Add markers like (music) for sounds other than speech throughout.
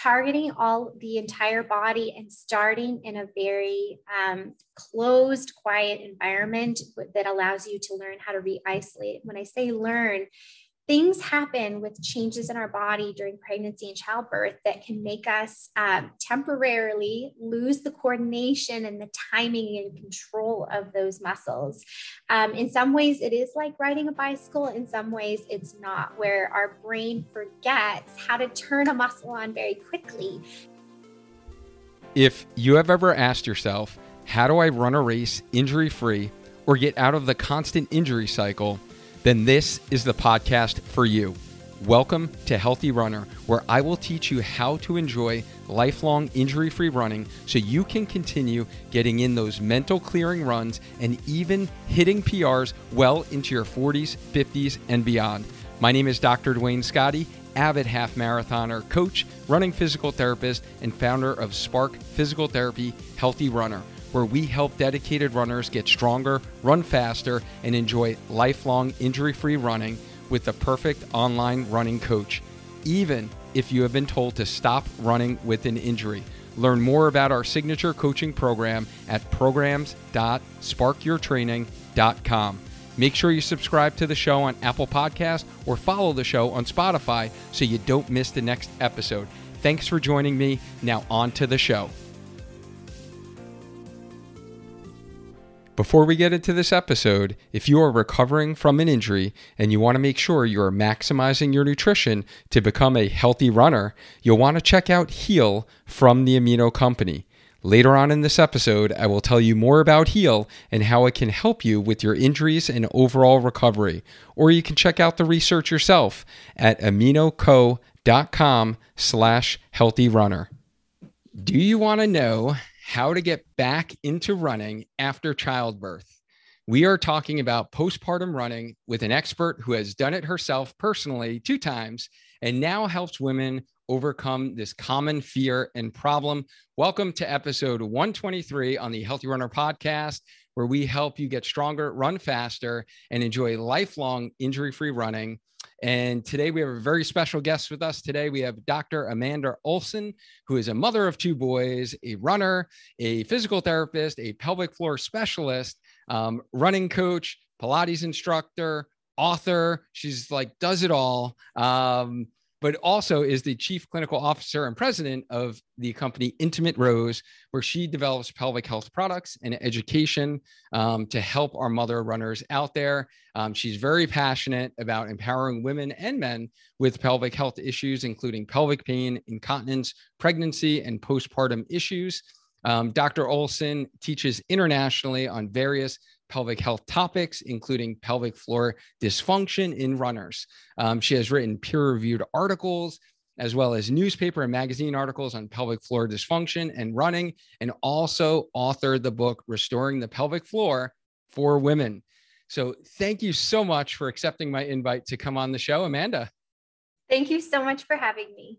targeting all the entire body and starting in a very um, closed, quiet environment that allows you to learn how to re isolate. When I say learn, things happen with changes in our body during pregnancy and childbirth that can make us um, temporarily lose the coordination and the timing and control of those muscles. Um, in some ways, it is like riding a bicycle. In some ways, it's not, where our brain forgets how to turn a muscle on very quickly. If you have ever asked yourself, how do I run a race injury free or get out of the constant injury cycle? Then this is the podcast for you. Welcome to Healthy Runner, where I will teach you how to enjoy lifelong injury free running so you can continue getting in those mental clearing runs and even hitting PRs well into your 40s, 50s, and beyond. My name is Dr. Duane Scotti, avid half marathoner, coach, running physical therapist, and founder of Spark Physical Therapy Healthy Runner where we help dedicated runners get stronger, run faster, and enjoy lifelong injury free running with the perfect online running coach, even if you have been told to stop running with an injury. Learn more about our signature coaching program at programs.sparkyourtraining.com. Make sure you subscribe to the show on Apple Podcast or follow the show on Spotify so you don't miss the next episode. Thanks for joining me. Now on to the show. Before we get into this episode, if you are recovering from an injury and you want to make sure you are maximizing your nutrition to become a healthy runner, you'll want to check out Heal from the Amino Company. Later on in this episode, I will tell you more about Heal and how it can help you with your injuries and overall recovery. Or you can check out the research yourself at aminoco.com slash healthy runner. Do you want to know how to get back into running after childbirth. We are talking about postpartum running with an expert who has done it herself personally two times and now helps women overcome this common fear and problem. Welcome to episode 123 on the Healthy Runner podcast, where we help you get stronger, run faster, and enjoy lifelong injury free running. And today we have a very special guest with us. Today we have Dr. Amanda Olson, who is a mother of two boys, a runner, a physical therapist, a pelvic floor specialist, um, running coach, Pilates instructor, author. She's like, does it all. Um, but also is the chief clinical officer and president of the company Intimate Rose, where she develops pelvic health products and education um, to help our mother runners out there. Um, she's very passionate about empowering women and men with pelvic health issues, including pelvic pain, incontinence, pregnancy, and postpartum issues. Um, Dr. Olson teaches internationally on various pelvic health topics, including pelvic floor dysfunction in runners. Um, she has written peer reviewed articles as well as newspaper and magazine articles on pelvic floor dysfunction and running, and also authored the book Restoring the Pelvic Floor for Women. So, thank you so much for accepting my invite to come on the show, Amanda. Thank you so much for having me.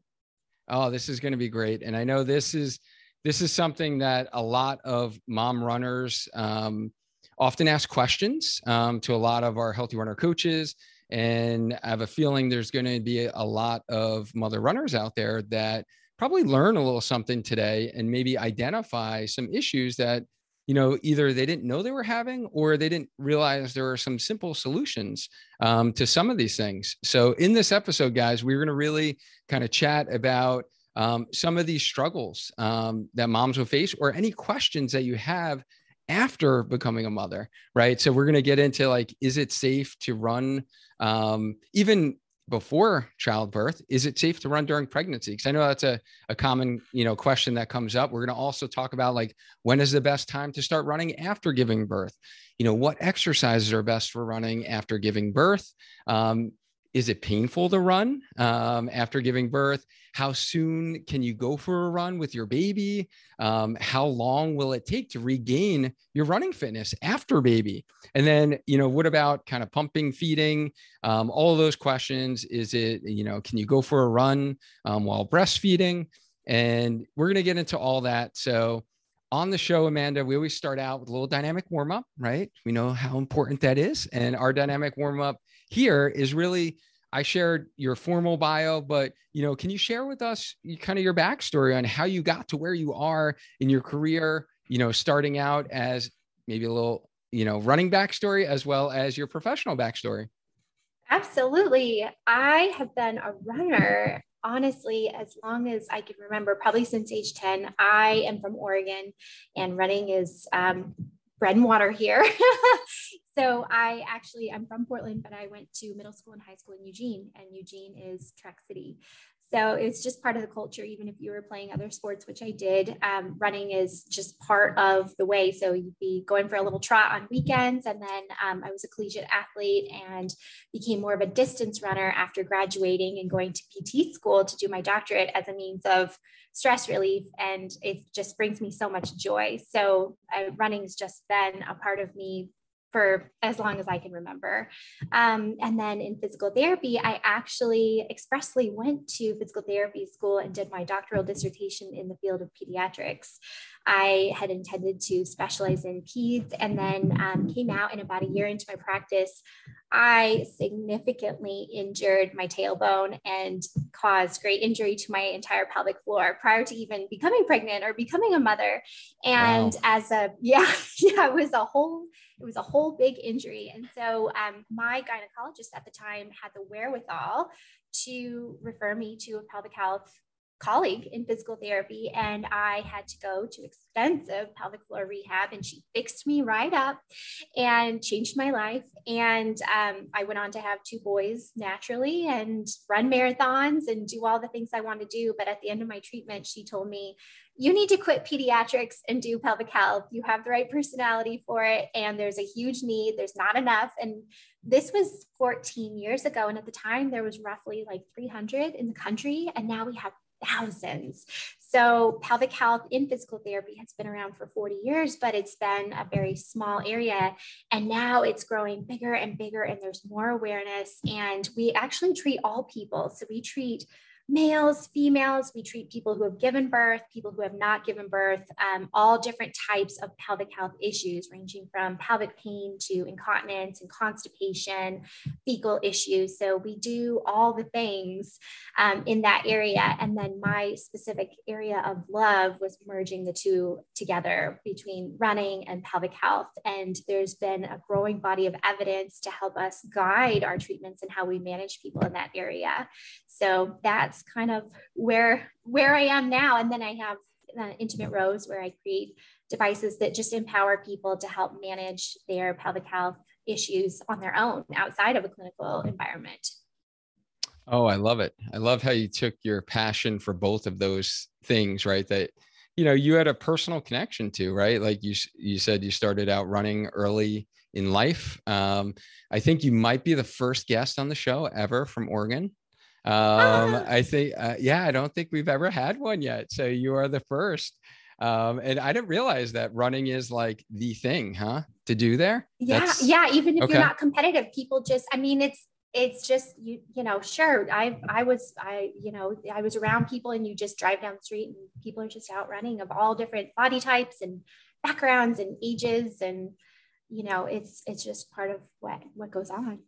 Oh, this is going to be great. And I know this is this is something that a lot of mom runners um, often ask questions um, to a lot of our healthy runner coaches. And I have a feeling there's going to be a lot of mother runners out there that probably learn a little something today and maybe identify some issues that you know either they didn't know they were having or they didn't realize there are some simple solutions um, to some of these things so in this episode guys we're going to really kind of chat about um, some of these struggles um, that moms will face or any questions that you have after becoming a mother, right? So we're going to get into like, is it safe to run um, even before childbirth? Is it safe to run during pregnancy? Because I know that's a, a common, you know, question that comes up. We're going to also talk about like, when is the best time to start running after giving birth? You know, what exercises are best for running after giving birth? Um, is it painful to run um, after giving birth? How soon can you go for a run with your baby? Um, how long will it take to regain your running fitness after baby? And then, you know, what about kind of pumping, feeding? Um, all those questions. Is it, you know, can you go for a run um, while breastfeeding? And we're going to get into all that. So, on the show, Amanda, we always start out with a little dynamic warm up, right? We know how important that is. And our dynamic warm up here is really I shared your formal bio, but you know, can you share with us kind of your backstory on how you got to where you are in your career? You know, starting out as maybe a little, you know, running backstory as well as your professional backstory. Absolutely. I have been a runner honestly as long as I can remember, probably since age 10. I am from Oregon and running is um, bread and water here. (laughs) so I actually, I'm from Portland, but I went to middle school and high school in Eugene, and Eugene is Track City. So it's just part of the culture, even if you were playing other sports, which I did. Um, running is just part of the way. So you'd be going for a little trot on weekends. And then um, I was a collegiate athlete and became more of a distance runner after graduating and going to PT school to do my doctorate as a means of stress relief. And it just brings me so much joy. So uh, running has just been a part of me for as long as I can remember. Um, and then in physical therapy, I actually expressly went to physical therapy school and did my doctoral dissertation in the field of pediatrics. I had intended to specialize in peds and then um, came out in about a year into my practice. I significantly injured my tailbone and caused great injury to my entire pelvic floor prior to even becoming pregnant or becoming a mother. And wow. as a, (laughs) yeah, yeah, it was a whole it was a whole big injury. And so um, my gynecologist at the time had the wherewithal to refer me to a pelvic health colleague in physical therapy and I had to go to extensive pelvic floor rehab and she fixed me right up and changed my life. And um, I went on to have two boys naturally and run marathons and do all the things I want to do. But at the end of my treatment, she told me, you need to quit pediatrics and do pelvic health. You have the right personality for it, and there's a huge need. There's not enough. And this was 14 years ago. And at the time, there was roughly like 300 in the country. And now we have thousands. So, pelvic health in physical therapy has been around for 40 years, but it's been a very small area. And now it's growing bigger and bigger, and there's more awareness. And we actually treat all people. So, we treat males, females. We treat people who have given birth, people who have not given birth, um, all different types of pelvic health issues, ranging from pelvic pain to incontinence and constipation, fecal issues. So we do all the things um, in that area. And then my specific area of love was merging the two together between running and pelvic health. And there's been a growing body of evidence to help us guide our treatments and how we manage people in that area. So that's kind of where where I am now. And then I have uh, Intimate Rose where I create devices that just empower people to help manage their pelvic health issues on their own outside of a clinical environment. Oh, I love it. I love how you took your passion for both of those things, right? That you know, you had a personal connection to, right? Like you you said you started out running early in life. Um, I think you might be the first guest on the show ever from Oregon. Um, ah. (laughs) I think, uh, yeah, I don't think we've ever had one yet. So you are the first. Um, and I didn't realize that running is like the thing, huh? To do there. Yeah. That's, yeah. Even if okay. you're not competitive, people just, I mean, it's, it's just you you know sure i i was i you know i was around people and you just drive down the street and people are just out running of all different body types and backgrounds and ages and you know it's it's just part of what what goes on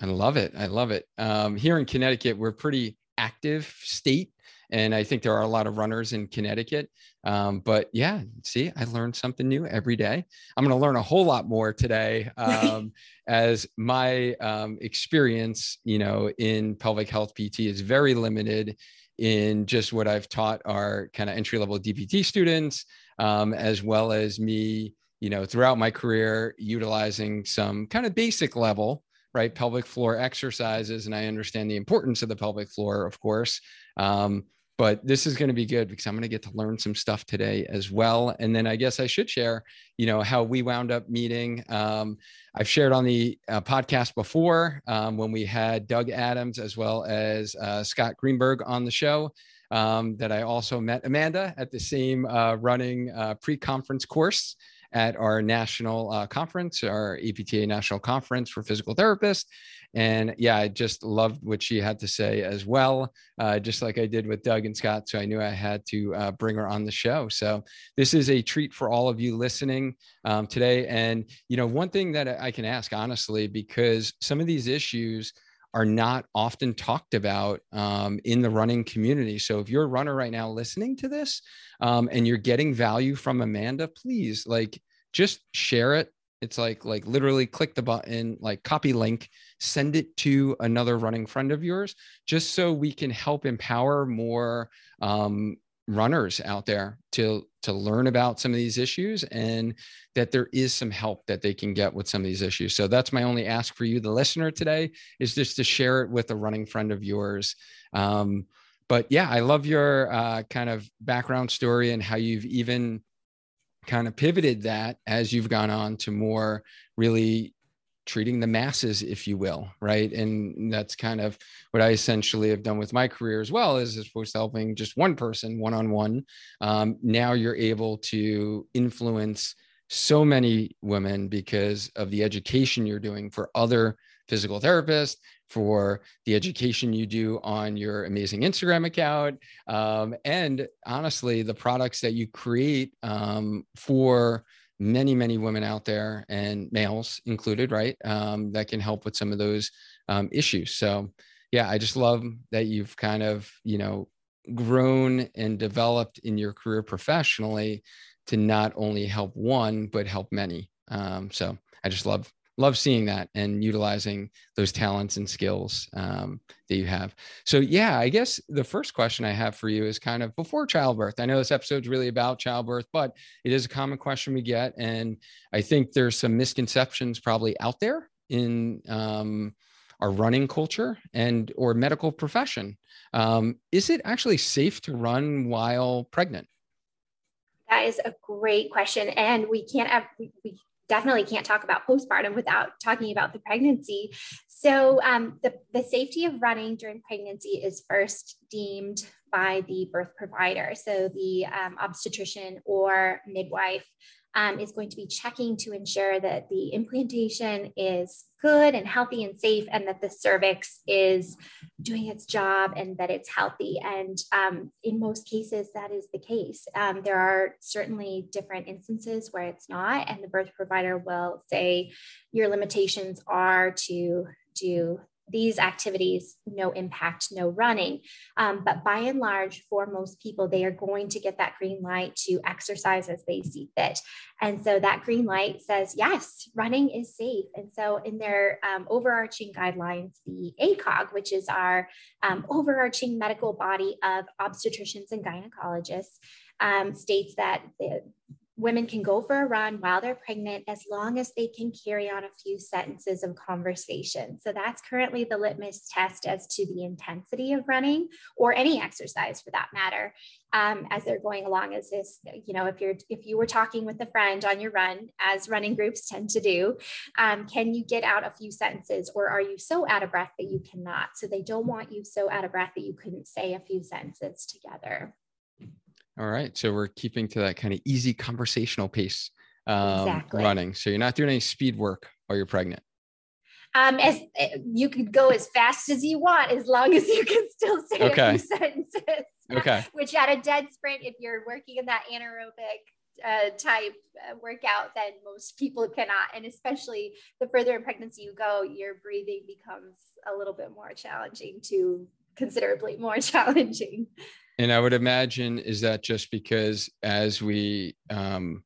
I love it. I love it. Um, here in Connecticut, we're pretty active state. And I think there are a lot of runners in Connecticut. Um, but yeah, see, I learned something new every day. I'm going to learn a whole lot more today um, as my um, experience, you know, in pelvic health PT is very limited in just what I've taught our kind of entry level DPT students, um, as well as me, you know, throughout my career, utilizing some kind of basic level right? Pelvic floor exercises. And I understand the importance of the pelvic floor, of course. Um, but this is going to be good because I'm going to get to learn some stuff today as well. And then I guess I should share, you know, how we wound up meeting. Um, I've shared on the uh, podcast before um, when we had Doug Adams as well as uh, Scott Greenberg on the show. Um, that I also met Amanda at the same uh, running uh, pre-conference course at our national uh, conference, our APTA national conference for physical therapists. And yeah, I just loved what she had to say as well, uh, just like I did with Doug and Scott. So I knew I had to uh, bring her on the show. So this is a treat for all of you listening um, today. And, you know, one thing that I can ask honestly, because some of these issues, are not often talked about um, in the running community. So if you're a runner right now listening to this um, and you're getting value from Amanda, please like just share it. It's like like literally click the button, like copy link, send it to another running friend of yours, just so we can help empower more um, runners out there to to learn about some of these issues and that there is some help that they can get with some of these issues. So that's my only ask for you the listener today is just to share it with a running friend of yours. Um, but yeah i love your uh, kind of background story and how you've even kind of pivoted that as you've gone on to more really treating the masses, if you will, right? And that's kind of what I essentially have done with my career as well, is as opposed to helping just one person one on one. Now you're able to influence so many women because of the education you're doing for other physical therapists, for the education you do on your amazing Instagram account, um, and honestly, the products that you create um, for many, many women out there and males included, right? Um, that can help with some of those um, issues. So, yeah, I just love that you've kind of, you know, grown and developed in your career professionally to not only help one, but help many. Um, so I just love love seeing that and utilizing those talents and skills um, that you have. So, yeah, I guess the first question I have for you is kind of before childbirth. I know this episode is really about childbirth, but it is a common question we get. And I think there's some misconceptions probably out there in um, our running culture and or medical profession. Um, is it actually safe to run while pregnant? That is a great question. And we can't have, we, we definitely can't talk about postpartum without talking about the pregnancy. So, um, the, the safety of running during pregnancy is first deemed by the birth provider. So, the um, obstetrician or midwife um, is going to be checking to ensure that the implantation is good and healthy and safe, and that the cervix is doing its job and that it's healthy. And um, in most cases, that is the case. Um, there are certainly different instances where it's not, and the birth provider will say your limitations are to do these activities, no impact, no running. Um, but by and large, for most people, they are going to get that green light to exercise as they see fit. And so that green light says, yes, running is safe. And so in their um, overarching guidelines, the ACOG, which is our um, overarching medical body of obstetricians and gynecologists, um, states that the, women can go for a run while they're pregnant as long as they can carry on a few sentences of conversation. So that's currently the litmus test as to the intensity of running or any exercise for that matter. Um, as they're going along as this, you know, if you're if you were talking with a friend on your run, as running groups tend to do, um, can you get out a few sentences or are you so out of breath that you cannot? So they don't want you so out of breath that you couldn't say a few sentences together. All right. So we're keeping to that kind of easy conversational pace um, exactly. running. So you're not doing any speed work while you're pregnant. Um, as eh, you could go as fast as you want, as long as you can still say okay. a few sentences. Okay. Which at a dead sprint, if you're working in that anaerobic uh, type uh, workout, then most people cannot. And especially the further in pregnancy you go, your breathing becomes a little bit more challenging to considerably more (laughs) challenging. And I would imagine is that just because as we, um,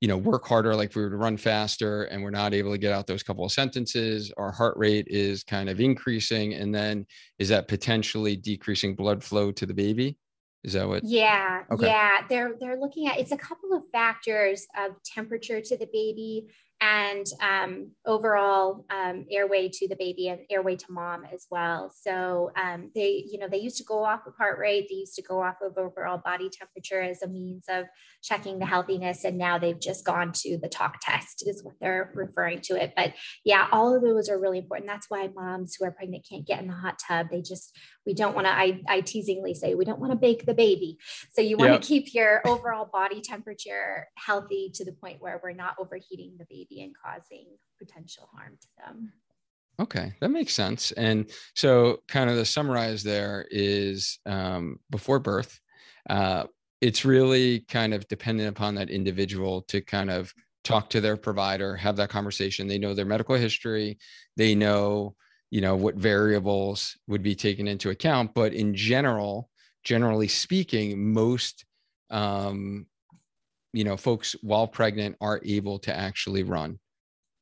you know, work harder, like we would run faster and we're not able to get out those couple of sentences, our heart rate is kind of increasing. And then is that potentially decreasing blood flow to the baby? Is that what? Yeah, okay. yeah. They're they're looking at it's a couple of factors of temperature to the baby, and um, overall um, airway to the baby and airway to mom as well. So um, they, you know, they used to go off of heart rate. They used to go off of overall body temperature as a means of checking the healthiness. And now they've just gone to the talk test is what they're referring to it. But yeah, all of those are really important. That's why moms who are pregnant can't get in the hot tub. They just, we don't want to, I, I teasingly say, we don't want to bake the baby. So you want yep. to keep your overall body temperature healthy to the point where we're not overheating the baby and causing potential harm to them. Okay, that makes sense. And so, kind of the summarize there is um, before birth, uh, it's really kind of dependent upon that individual to kind of talk to their provider, have that conversation. They know their medical history, they know you know what variables would be taken into account but in general generally speaking most um, you know folks while pregnant are able to actually run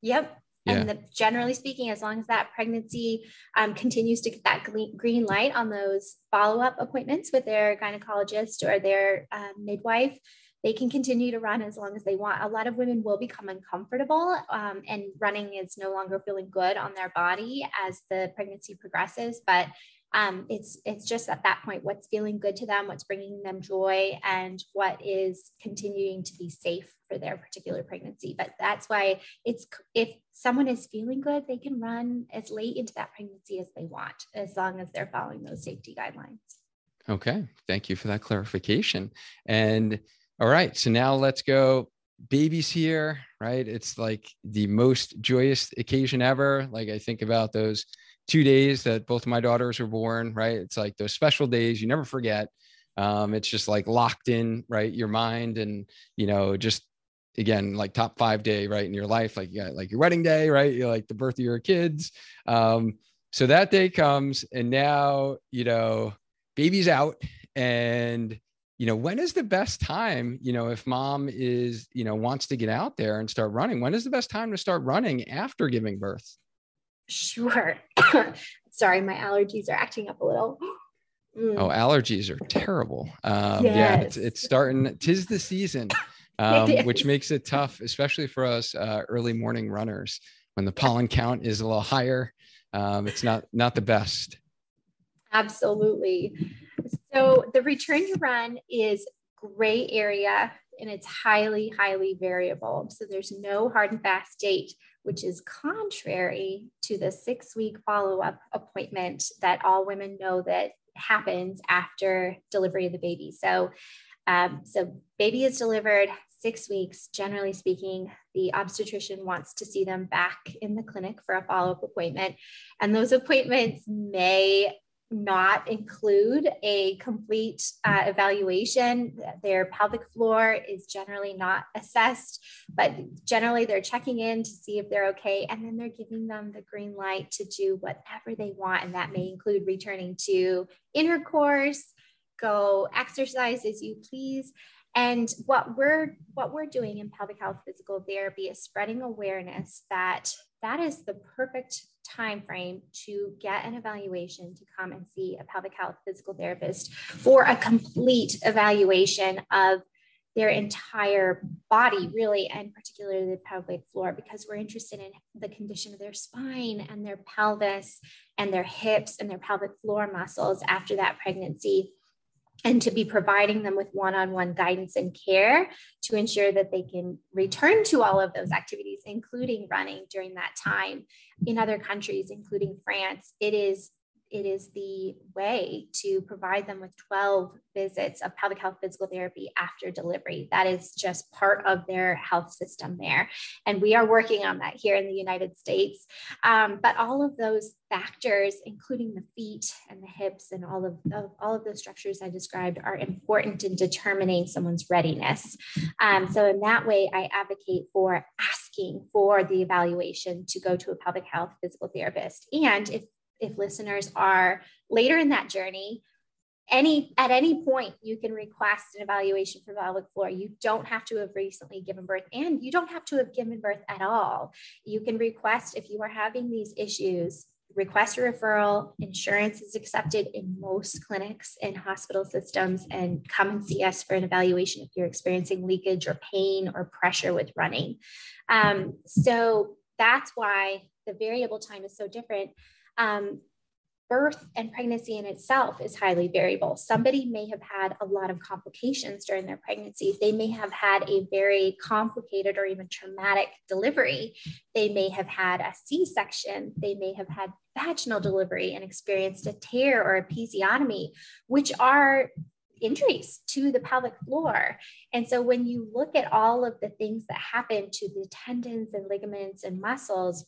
yep yeah. and the, generally speaking as long as that pregnancy um, continues to get that green light on those follow-up appointments with their gynecologist or their uh, midwife they can continue to run as long as they want. A lot of women will become uncomfortable um, and running is no longer feeling good on their body as the pregnancy progresses. But um, it's it's just at that point what's feeling good to them, what's bringing them joy, and what is continuing to be safe for their particular pregnancy. But that's why it's if someone is feeling good, they can run as late into that pregnancy as they want, as long as they're following those safety guidelines. Okay, thank you for that clarification. And all right. So now let's go. babies here, right? It's like the most joyous occasion ever. Like I think about those two days that both of my daughters were born, right? It's like those special days you never forget. Um, it's just like locked in, right? Your mind and, you know, just again, like top five day, right? In your life, like you got like your wedding day, right? You're like the birth of your kids. Um, so that day comes and now, you know, baby's out and you know when is the best time you know if mom is you know wants to get out there and start running when is the best time to start running after giving birth sure. (coughs) Sorry my allergies are acting up a little. Mm. oh allergies are terrible. Um, yes. yeah it's, it's starting tis the season (laughs) um, which makes it tough especially for us uh, early morning runners. When the pollen count is a little higher um, it's not not the best. Absolutely. So the return to run is gray area and it's highly, highly variable. So there's no hard and fast date, which is contrary to the six week follow up appointment that all women know that happens after delivery of the baby. So, um, so baby is delivered six weeks. Generally speaking, the obstetrician wants to see them back in the clinic for a follow up appointment, and those appointments may not include a complete uh, evaluation. Their pelvic floor is generally not assessed, but generally they're checking in to see if they're okay. And then they're giving them the green light to do whatever they want. And that may include returning to intercourse, go exercise as you please. And what we're what we're doing in pelvic health physical therapy is spreading awareness that that is the perfect time frame to get an evaluation to come and see a pelvic health physical therapist for a complete evaluation of their entire body really and particularly the pelvic floor because we're interested in the condition of their spine and their pelvis and their hips and their pelvic floor muscles after that pregnancy and to be providing them with one on one guidance and care to ensure that they can return to all of those activities, including running during that time. In other countries, including France, it is it is the way to provide them with 12 visits of pelvic health physical therapy after delivery. That is just part of their health system there. And we are working on that here in the United States. Um, but all of those factors, including the feet and the hips and all of, of all of those structures I described, are important in determining someone's readiness. Um, so, in that way, I advocate for asking for the evaluation to go to a pelvic health physical therapist. And if if listeners are later in that journey, any at any point you can request an evaluation for pelvic floor. You don't have to have recently given birth, and you don't have to have given birth at all. You can request if you are having these issues. Request a referral. Insurance is accepted in most clinics and hospital systems, and come and see us for an evaluation if you're experiencing leakage or pain or pressure with running. Um, so that's why the variable time is so different um, birth and pregnancy in itself is highly variable. Somebody may have had a lot of complications during their pregnancy. They may have had a very complicated or even traumatic delivery. They may have had a C section. They may have had vaginal delivery and experienced a tear or a episiotomy, which are injuries to the pelvic floor. And so when you look at all of the things that happen to the tendons and ligaments and muscles,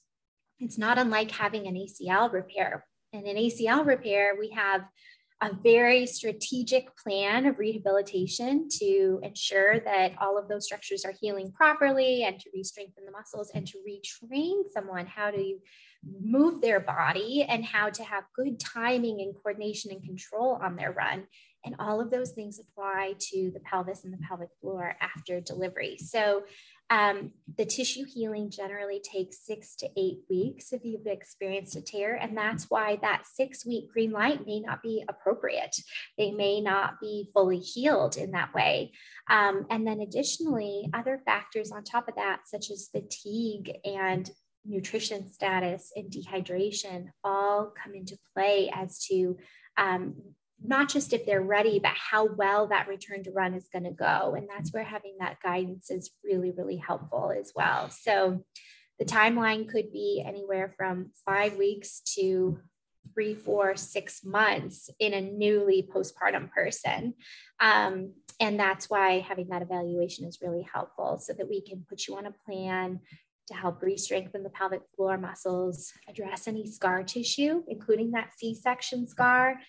it's not unlike having an ACL repair. And in an ACL repair, we have a very strategic plan of rehabilitation to ensure that all of those structures are healing properly and to re-strengthen the muscles and to retrain someone how to move their body and how to have good timing and coordination and control on their run and all of those things apply to the pelvis and the pelvic floor after delivery so um, the tissue healing generally takes six to eight weeks if you've experienced a tear. And that's why that six week green light may not be appropriate. They may not be fully healed in that way. Um, and then additionally, other factors on top of that, such as fatigue and nutrition status and dehydration, all come into play as to um, not just if they're ready, but how well that return to run is going to go. And that's where having that guidance is really, really helpful as well. So the timeline could be anywhere from five weeks to three, four, six months in a newly postpartum person. Um, and that's why having that evaluation is really helpful so that we can put you on a plan to help re-strengthen the pelvic floor muscles, address any scar tissue, including that C-section scar,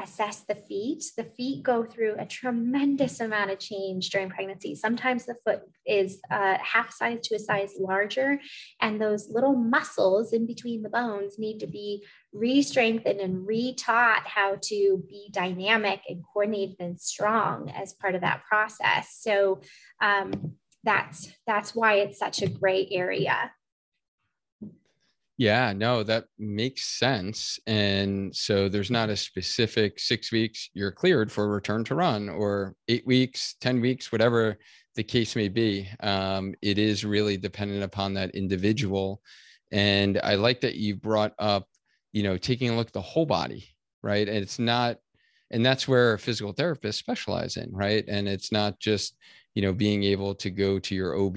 assess the feet. The feet go through a tremendous amount of change during pregnancy. Sometimes the foot is uh, half size to a size larger, and those little muscles in between the bones need to be re strengthened and re taught how to be dynamic and coordinated and strong as part of that process. So, um, that's that's why it's such a gray area yeah, no, that makes sense. And so there's not a specific six weeks you're cleared for return to run or eight weeks, 10 weeks, whatever the case may be. Um, it is really dependent upon that individual. And I like that you brought up, you know, taking a look at the whole body, right? And it's not, and that's where physical therapists specialize in, right? And it's not just, you know being able to go to your ob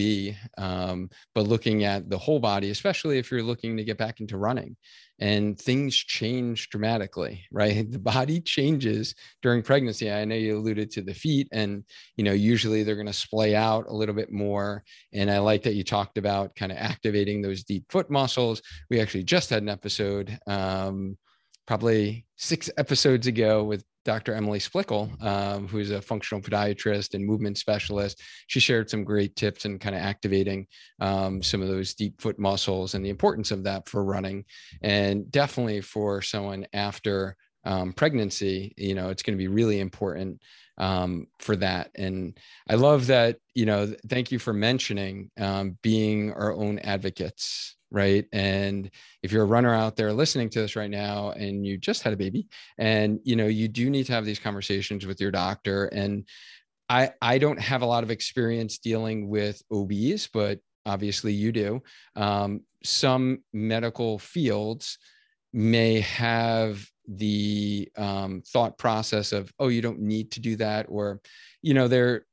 um, but looking at the whole body especially if you're looking to get back into running and things change dramatically right? (laughs) The body changes during pregnancy. I know you alluded to the feet and you know usually they're going to splay out a little bit more and i like that you talked about kind of activating those deep foot muscles. We actually just had an episode um, probably six episodes ago with Dr. Emily Splichal, um, who's a functional podiatrist and movement specialist. She shared some great tips and kind of activating um, some of those deep foot muscles and the importance of that for running. And definitely for someone after um, pregnancy, you know, it's going to be really important um, for that. And I love that, you know, thank you for mentioning um, being our own advocates right? And if you're a runner out there listening to this right now and you just had a baby and you know you do need to have these conversations with your doctor. And i i don't have a lot of experience dealing with obs but obviously you do. Um, some medical fields may have the um, thought process of oh you don't need to do that or you know they're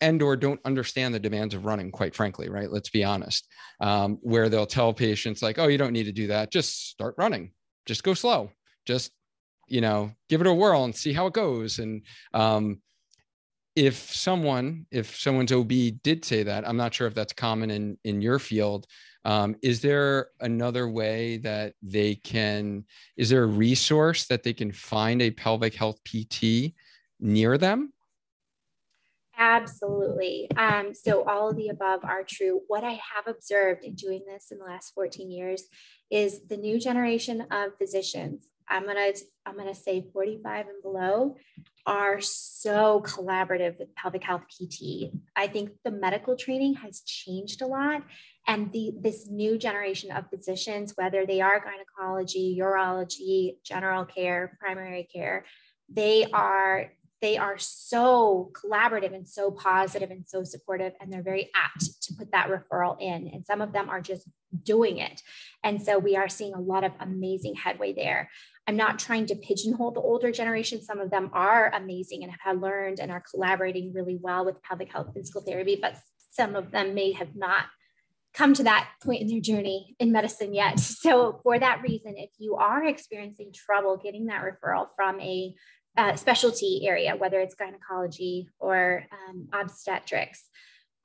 and or don't understand the demands of running quite frankly right? Let's be honest. Um, where they'll tell patients like oh you don't need to do that. Just start running. Just go slow. Just you know give it a whirl and see how it goes. And um, if someone if someone's ob did say that i'm not sure if that's common in in your field um, is there another way that they can is there a resource that they can find a pelvic health pt near them Absolutely. Um, so all of the above are true. What I have observed in doing this in the last 14 years is the new generation of physicians. I'm gonna I'm gonna say 45 and below are so collaborative with pelvic health PT. I think the medical training has changed a lot, and the this new generation of physicians, whether they are gynecology, urology, general care, primary care, they are they are so collaborative and so positive and so supportive and they're very apt to put that referral in and some of them are just doing it and so we are seeing a lot of amazing headway there i'm not trying to pigeonhole the older generation some of them are amazing and have learned and are collaborating really well with pelvic health physical therapy but some of them may have not come to that point in their journey in medicine yet. (laughs) So, for that reason, if you are experiencing trouble getting that referral from a uh, specialty area, whether it's gynecology or um, obstetrics,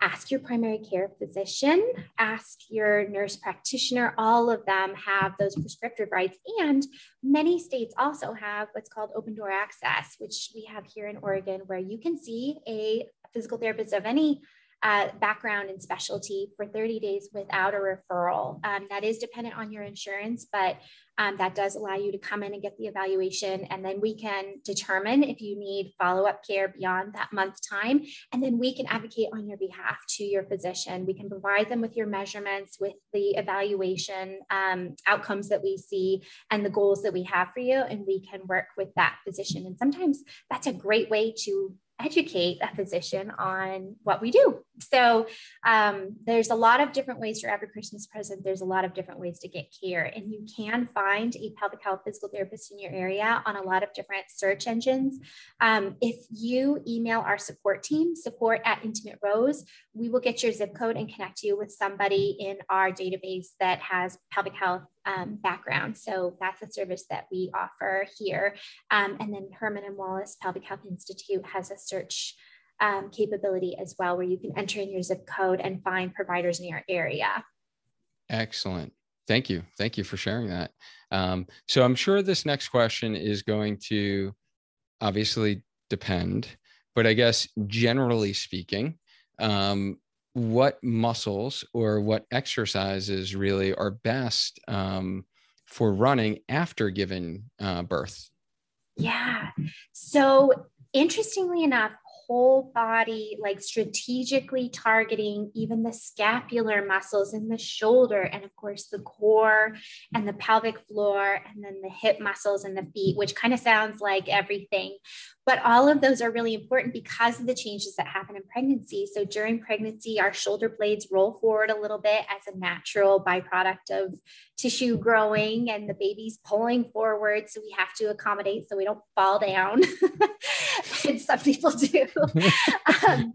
ask your primary care physician, ask your nurse practitioner. All of them have those prescriptive rights. And many states also have what's called open door access, which we have here in Oregon, where you can see a physical therapist of any uh, background and specialty for 30 days without a referral. Um, that is dependent on your insurance, but um, that does allow you to come in and get the evaluation. And then we can determine if you need follow up care beyond that month time. And then we can advocate on your behalf to your physician. We can provide them with your measurements, with the evaluation um, outcomes that we see, and the goals that we have for you. And we can work with that physician. And sometimes that's a great way to educate a physician on what we do. So um, there's a lot of different ways for every Christmas present. There's a lot of different ways to get care, and you can find a pelvic health physical therapist in your area on a lot of different search engines. Um, if you email our support team, support at Intimate Rose, we will get your zip code and connect you with somebody in our database that has pelvic health um, background. So that's a service that we offer here. Um, and then Herman and Wallace Pelvic Health Institute has a search um, capability as well, where you can enter in your zip code and find providers in your area. Excellent. Thank you. Thank you for sharing that. Um, so I'm sure this next question is going to obviously depend, but I guess generally speaking, um, what muscles or what exercises really are best um, for running after giving uh, birth? Yeah. So, interestingly enough, whole body, like strategically targeting even the scapular muscles in the shoulder, and of course, the core and the pelvic floor, and then the hip muscles and the feet, which kind of sounds like everything. But all of those are really important because of the changes that happen in pregnancy. So during pregnancy, our shoulder blades roll forward a little bit as a natural byproduct of tissue growing and the baby's pulling forward. So we have to accommodate so we don't fall down. (laughs) and some people do. (laughs) um,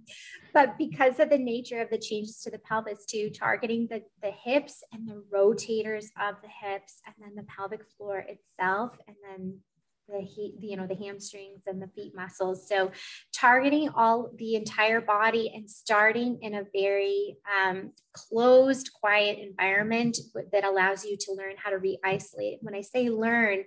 but because of the nature of the changes to the pelvis too targeting the, the hips and the rotators of the hips and then the pelvic floor itself and then the heat, you know, the hamstrings and the feet muscles. So targeting all the entire body and starting in a very um, closed, quiet environment that allows you to learn how to re-isolate. When I say learn,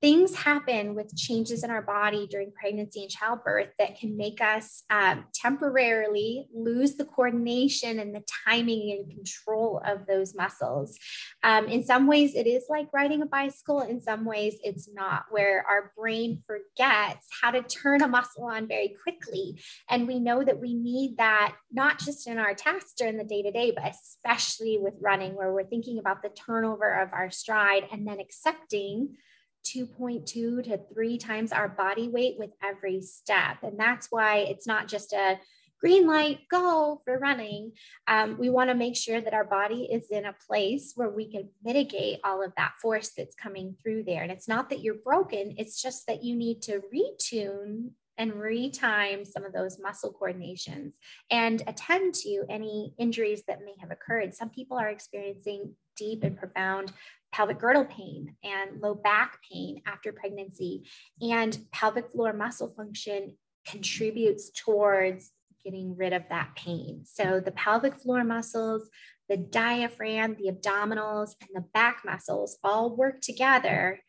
things happen with changes in our body during pregnancy and childbirth that can make us um, temporarily lose the coordination and the timing and control of those muscles. Um, in some ways, it is like riding a bicycle. In some ways, it's not, where our brain forgets how to turn a muscle on very quickly. And we know that we need that not just in our tasks during the day to day, but especially with running, where we're thinking about the turnover of our stride and then accepting 2.2 to three times our body weight with every step. And that's why it's not just a green light, go for running. Um, we want to make sure that our body is in a place where we can mitigate all of that force that's coming through there. And it's not that you're broken, it's just that you need to retune and retime some of those muscle coordinations and attend to any injuries that may have occurred. Some people are experiencing deep and profound pelvic girdle pain and low back pain after pregnancy. And pelvic floor muscle function contributes towards getting rid of that pain. So the pelvic floor muscles, the diaphragm, the abdominals, and the back muscles all work together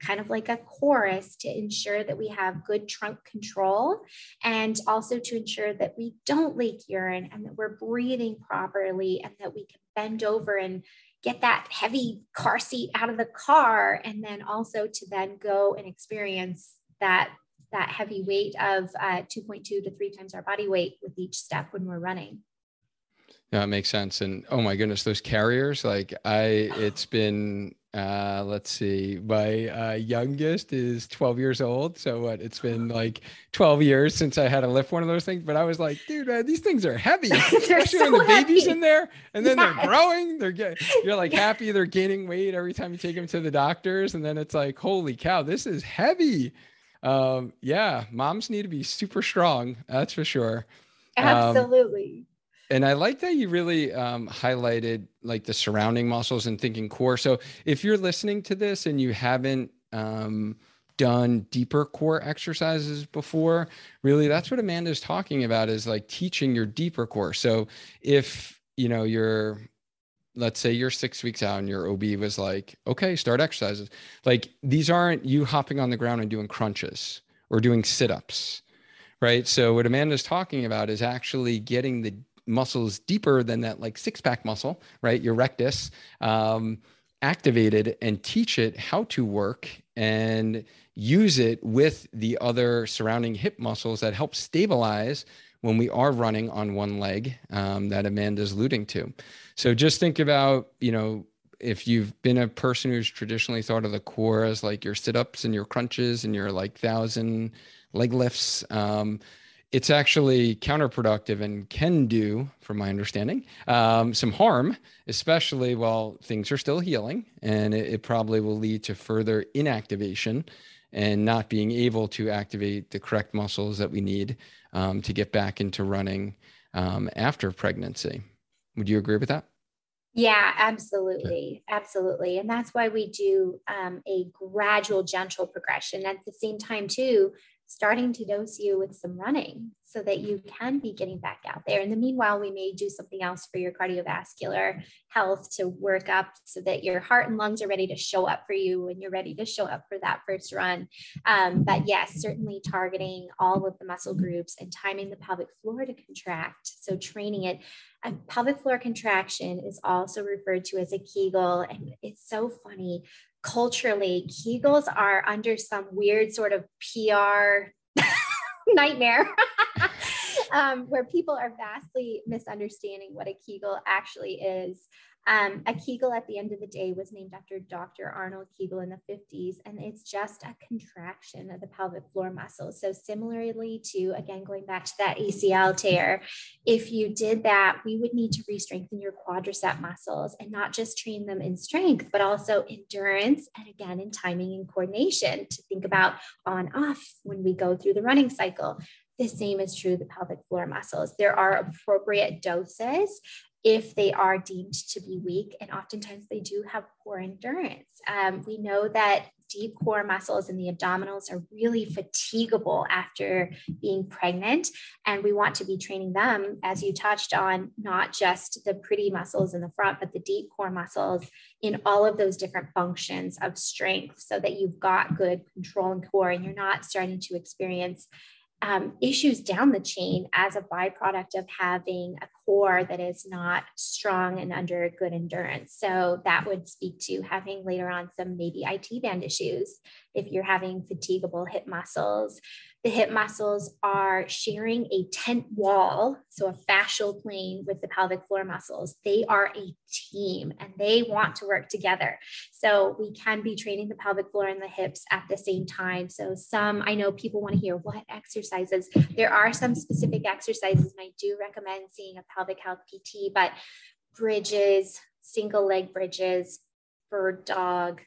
kind of like a chorus to ensure that we have good trunk control and also to ensure that we don't leak urine and that we're breathing properly and that we can bend over and get that heavy car seat out of the car and then also to then go and experience that that heavy weight of uh, 2.2 to three times our body weight with each step when we're running yeah, it makes sense. And oh my goodness, those carriers, like I, it's been, uh, let's see, my uh, youngest is 12 years old. So what, it's been (gasps) like 12 years since I had to lift one of those things. But I was like, dude, man, these things are heavy, (laughs) especially so when the baby's heavy. in there and then yes. they're growing. They're getting, you're like happy they're gaining weight every time you take them to the doctors. And then it's like, holy cow, this is heavy. Um, yeah, moms need to be super strong. That's for sure. Um, Absolutely. Um, and I like that you really um, highlighted like the surrounding muscles and thinking core. So if you're listening to this and you haven't um, done deeper core exercises before, really that's what Amanda's talking about is like teaching your deeper core. So if, you know, you're let's say you're six weeks out and your OB was like, okay, start exercises. Like these aren't you hopping on the ground and doing crunches or doing sit ups, right? So what Amanda's talking about is actually getting the muscles deeper than that, like six pack muscle, right? Your rectus. Um, activated and teach it how to work and use it with the other surrounding hip muscles that help stabilize when we are running on one leg um, that Amanda's alluding to. So just think about, you know, if you've been a person who's traditionally thought of the core as like your sit ups and your crunches and your like thousand leg lifts, um, it's actually counterproductive and can do, from my understanding, um, some harm, especially while things are still healing. And it, it, probably will lead to further inactivation and not being able to activate the correct muscles that we need um, to get back into running um, after pregnancy. Would you agree with that? Yeah, absolutely. Absolutely. And that's why we do um, a gradual, gentle progression. At the same time, too, starting to dose you with some running so that you can be getting back out there. In the meanwhile, we may do something else for your cardiovascular health to work up so that your heart and lungs are ready to show up for you when you're ready to show up for that first run. Um, but yes, certainly targeting all of the muscle groups and timing the pelvic floor to contract. So training it. A pelvic floor contraction is also referred to as a Kegel. And it's so funny culturally, Kegels are under some weird sort of PR (laughs) nightmare (laughs) um, where people are vastly misunderstanding what a Kegel actually is. Um, a Kegel at the end of the day was named after Dr. Arnold Kegel in the 50s, and it's just a contraction of the pelvic floor muscle. So, similarly to, again, going back to that ACL tear, if you did that, we would need to re strengthen your quadricep muscles and not just train them in strength, but also endurance and again in timing and coordination to think about on off when we go through the running cycle. The same is true of the pelvic floor muscles. There are appropriate doses if they are deemed to be weak, and oftentimes they do have poor endurance. Um, we know that deep core muscles in the abdominals are really fatigable after being pregnant. And we want to be training them, as you touched on, not just the pretty muscles in the front, but the deep core muscles in all of those different functions of strength so that you've got good control and core and you're not starting to experience um, issues down the chain as a byproduct of having a core that is not strong and under good endurance. So that would speak to having later on some maybe IT band issues if you're having fatigable hip muscles, the hip muscles are sharing a tent wall, so a fascial plane with the pelvic floor muscles. They are a team and they want to work together. So we can be training the pelvic floor and the hips at the same time. So some, I know people want to hear what exercises. There are some specific exercises, and I do recommend seeing a pelvic health PT, but bridges, single leg bridges, bird dog,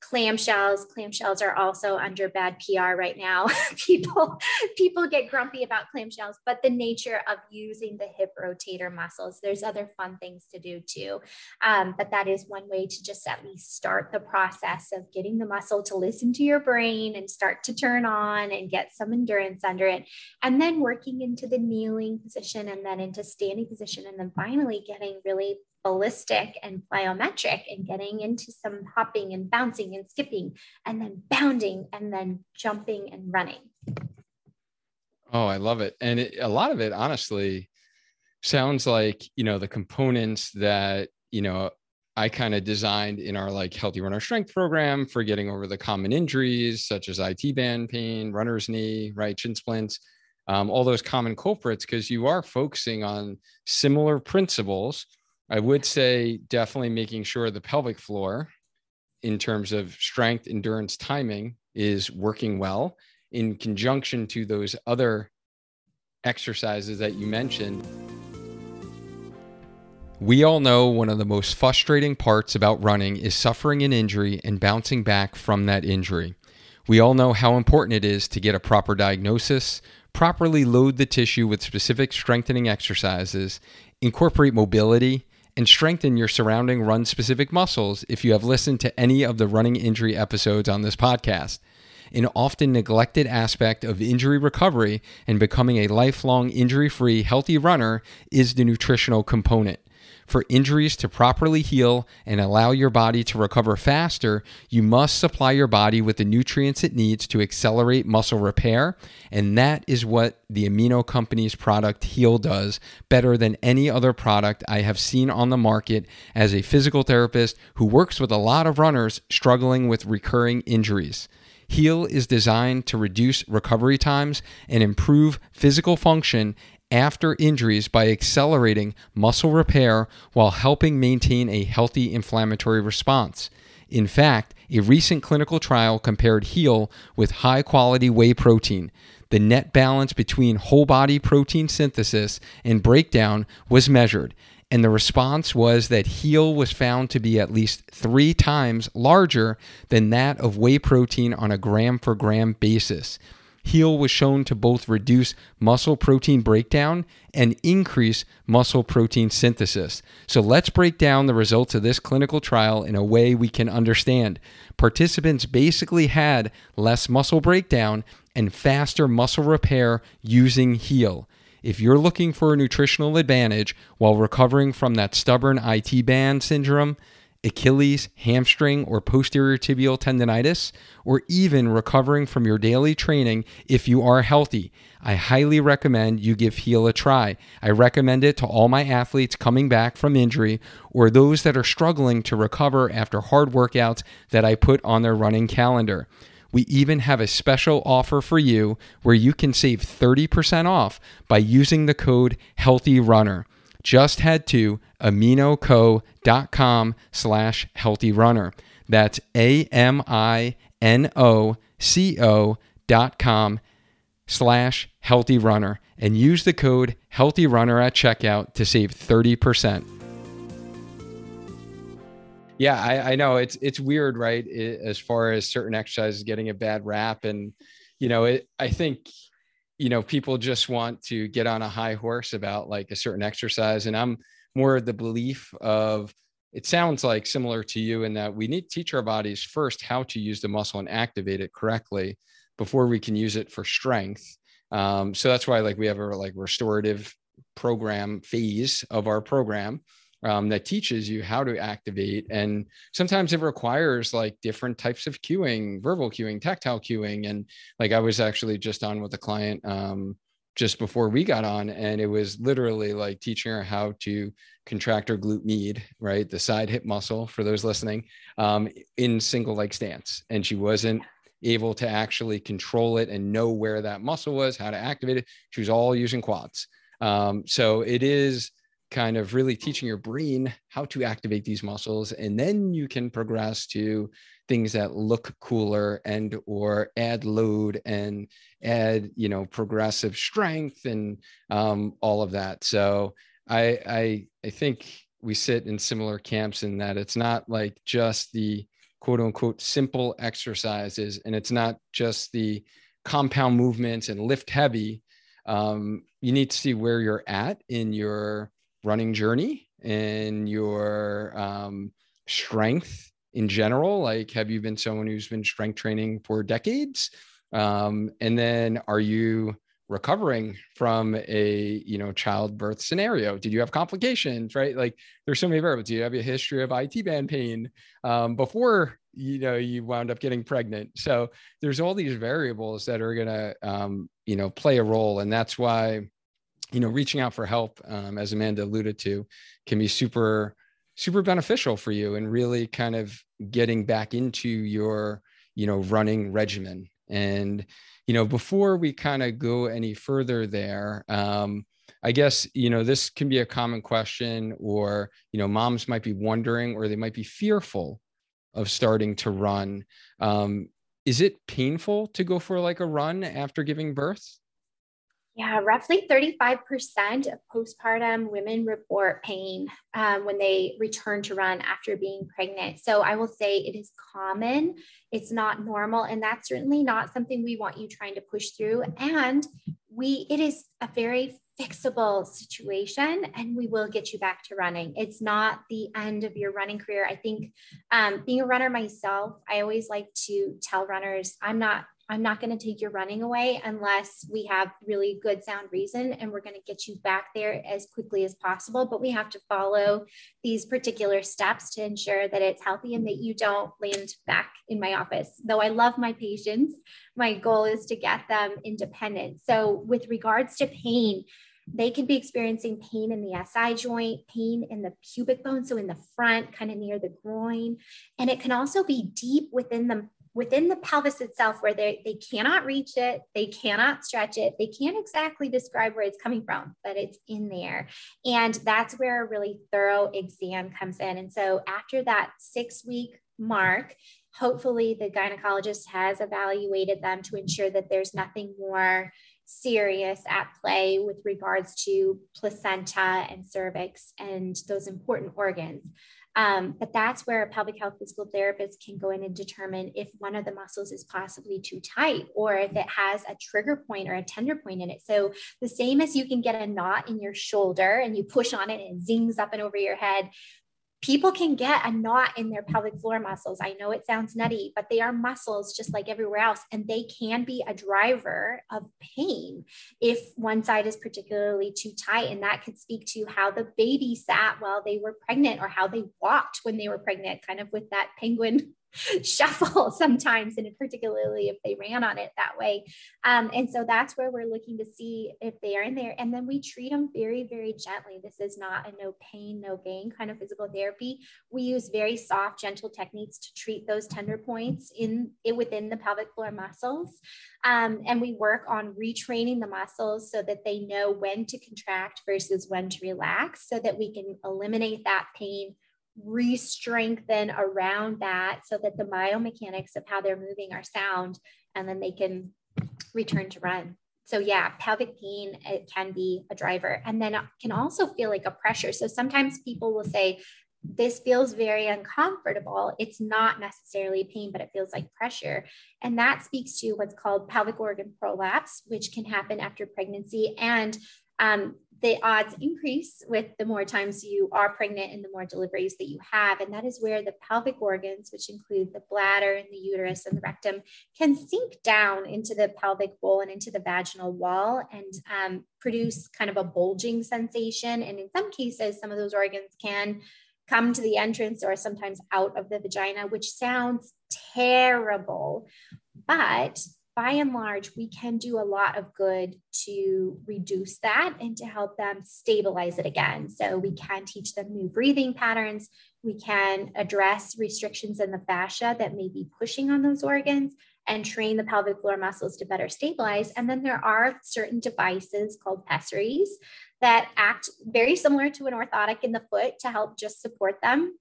clamshells. Clamshells are also under bad pr right now. (laughs) People people get grumpy about clamshells but the nature of using the hip rotator muscles there's other fun things to do too. Um, but that is one way to just at least start the process of getting the muscle to listen to your brain and start to turn on and get some endurance under it. And then working into the kneeling position and then into standing position and then finally getting really ballistic and plyometric and getting into some hopping and bouncing and skipping and then bounding and then jumping and running. Oh, I love it. And it, a lot of it, honestly, sounds like, you know, the components that, you know, I kind of designed in our like healthy runner strength program for getting over the common injuries such as IT band pain, runner's knee, right, shin splints, um, all those common culprits, because you are focusing on similar principles I would say definitely making sure the pelvic floor, in terms of strength, endurance, timing, is working well in conjunction to those other exercises that you mentioned. We all know one of the most frustrating parts about running is suffering an injury and bouncing back from that injury. We all know how important it is to get a proper diagnosis, properly load the tissue with specific strengthening exercises, incorporate mobility, and strengthen your surrounding run specific muscles if you have listened to any of the running injury episodes on this podcast. an often neglected aspect of injury recovery and becoming a lifelong injury free, healthy runner is the nutritional component. For injuries to properly heal and allow your body to recover faster, you must supply your body with the nutrients it needs to accelerate muscle repair. And that is what the Amino Company's product Heal does better than any other product I have seen on the market as a physical therapist who works with a lot of runners struggling with recurring injuries. Heal is designed to reduce recovery times and improve physical function after injuries by accelerating muscle repair while helping maintain a healthy inflammatory response. In fact, a recent clinical trial compared HEAL with high quality whey protein. The net balance between whole body protein synthesis and breakdown was measured, and the response was that HEAL was found to be at least three times larger than that of whey protein on a gram for gram basis. Heal was shown to both reduce muscle protein breakdown and increase muscle protein synthesis. So let's break down the results of this clinical trial in a way we can understand. Participants basically had less muscle breakdown and faster muscle repair using Heal. If you're looking for a nutritional advantage while recovering from that stubborn IT band syndrome, Achilles, hamstring, or posterior tibial tendonitis, or even recovering from your daily training if you are healthy, I highly recommend you give Heal a try. I recommend it to all my athletes coming back from injury or those that are struggling to recover after hard workouts that I put on their running calendar. We even have a special offer for you where you can save 30% off by using the code HEALTHYRUNNER just head to aminoco.com slash healthy runner. That's A-M-I-N-O-C-O dot com slash healthy runner and use the code healthy runner at checkout to save 30%. Yeah, I, I know it's it's weird, right? It, as far as certain exercises getting a bad rap, and you know, it, I think you know people just want to get on a high horse about like a certain exercise and i'm more of the belief of it sounds like similar to you in that we need to teach our bodies first how to use the muscle and activate it correctly before we can use it for strength. Um, so that's why like we have a like restorative program phase of our program um, that teaches you how to activate. And sometimes it requires like different types of cueing, verbal cueing, tactile cueing. And like I was actually just on with a client um, just before we got on, and it was literally like teaching her how to contract her glute med, right? The side hip muscle for those listening um, in single leg stance. And she wasn't able to actually control it and know where that muscle was, how to activate it. She was all using quads. Um, so it is kind of really teaching your brain how to activate these muscles and then you can progress to things that look cooler and or add load and add you know progressive strength and um, all of that. So I, I i think we sit in similar camps in that it's not like just the quote unquote simple exercises and it's not just the compound movements and lift heavy. Um, you need to see where you're at in your running journey and your um, strength in general? Like, have you been someone who's been strength training for decades? Um, and then are you recovering from a you know childbirth scenario did you have complications right like there's so many variables do you have a history of it band pain um, before you know you wound up getting pregnant so there's all these variables that are going to um, you know play a role and that's why you know reaching out for help um, as amanda alluded to can be super super beneficial for you and really kind of getting back into your you know running regimen. And you know before we kind of go any further there um, i guess you know this can be a common question or you know moms might be wondering or they might be fearful of starting to run. Um, is it painful to go for like a run after giving birth yeah, roughly 35% of postpartum women report pain um, when they return to run after being pregnant. So I will say it is common, it's not normal, and that's certainly not something we want you trying to push through. And we, it is a very fixable situation and we will get you back to running. It's not the end of your running career. I think um, being a runner myself, I always like to tell runners, I'm not I'm not going to take your running away unless we have really good sound reason and we're going to get you back there as quickly as possible. But we have to follow these particular steps to ensure that it's healthy and that you don't land back in my office. Though I love my patients, my goal is to get them independent. So, with regards to pain, they can be experiencing pain in the SI joint, pain in the pubic bone, so in the front, kind of near the groin. And it can also be deep within the within the pelvis itself where they, they cannot reach it, they cannot stretch it, they can't exactly describe where it's coming from, but it's in there. And that's where a really thorough exam comes in. And so after that six week mark, hopefully the gynecologist has evaluated them to ensure that there's nothing more serious at play with regards to placenta and cervix and those important organs. Um, but that's where a pelvic health physical therapist can go in and determine if one of the muscles is possibly too tight or if it has a trigger point or a tender point in it. So, the same as you can get a knot in your shoulder and you push on it and it zings up and over your head, people can get a knot in their pelvic floor muscles. I know it sounds nutty, but they are muscles just like everywhere else. And they can be a driver of pain if one side is particularly too tight. And that could speak to how the baby sat while they were pregnant or how they walked when they were pregnant, kind of with that penguin (laughs) shuffle (laughs) sometimes, and particularly if they ran on it that way. Um, and so that's where we're looking to see if they are in there. And then we treat them very, very gently. This is not a no pain, no gain kind of physical therapy. We use very soft, gentle techniques to treat those tender points in, in within the pelvic floor muscles. Um, and we work on retraining the muscles so that they know when to contract versus when to relax so that we can eliminate that pain re-strengthen around that so that the biomechanics of how they're moving are sound and then they can return to run. So yeah pelvic pain it can be a driver and then it can also feel like a pressure. So sometimes people will say this feels very uncomfortable. It's not necessarily pain but it feels like pressure. And that speaks to what's called pelvic organ prolapse which can happen after pregnancy. And um, the odds increase with the more times you are pregnant and the more deliveries that you have. And that is where the pelvic organs, which include the bladder and the uterus and the rectum, can sink down into the pelvic bowl and into the vaginal wall and um, produce kind of a bulging sensation. And in some cases, some of those organs can come to the entrance or sometimes out of the vagina, which sounds terrible. But by and large, we can do a lot of good to reduce that and to help them stabilize it again. So we can teach them new breathing patterns. We can address restrictions in the fascia that may be pushing on those organs and train the pelvic floor muscles to better stabilize. And then there are certain devices called pessaries that act very similar to an orthotic in the foot to help just support them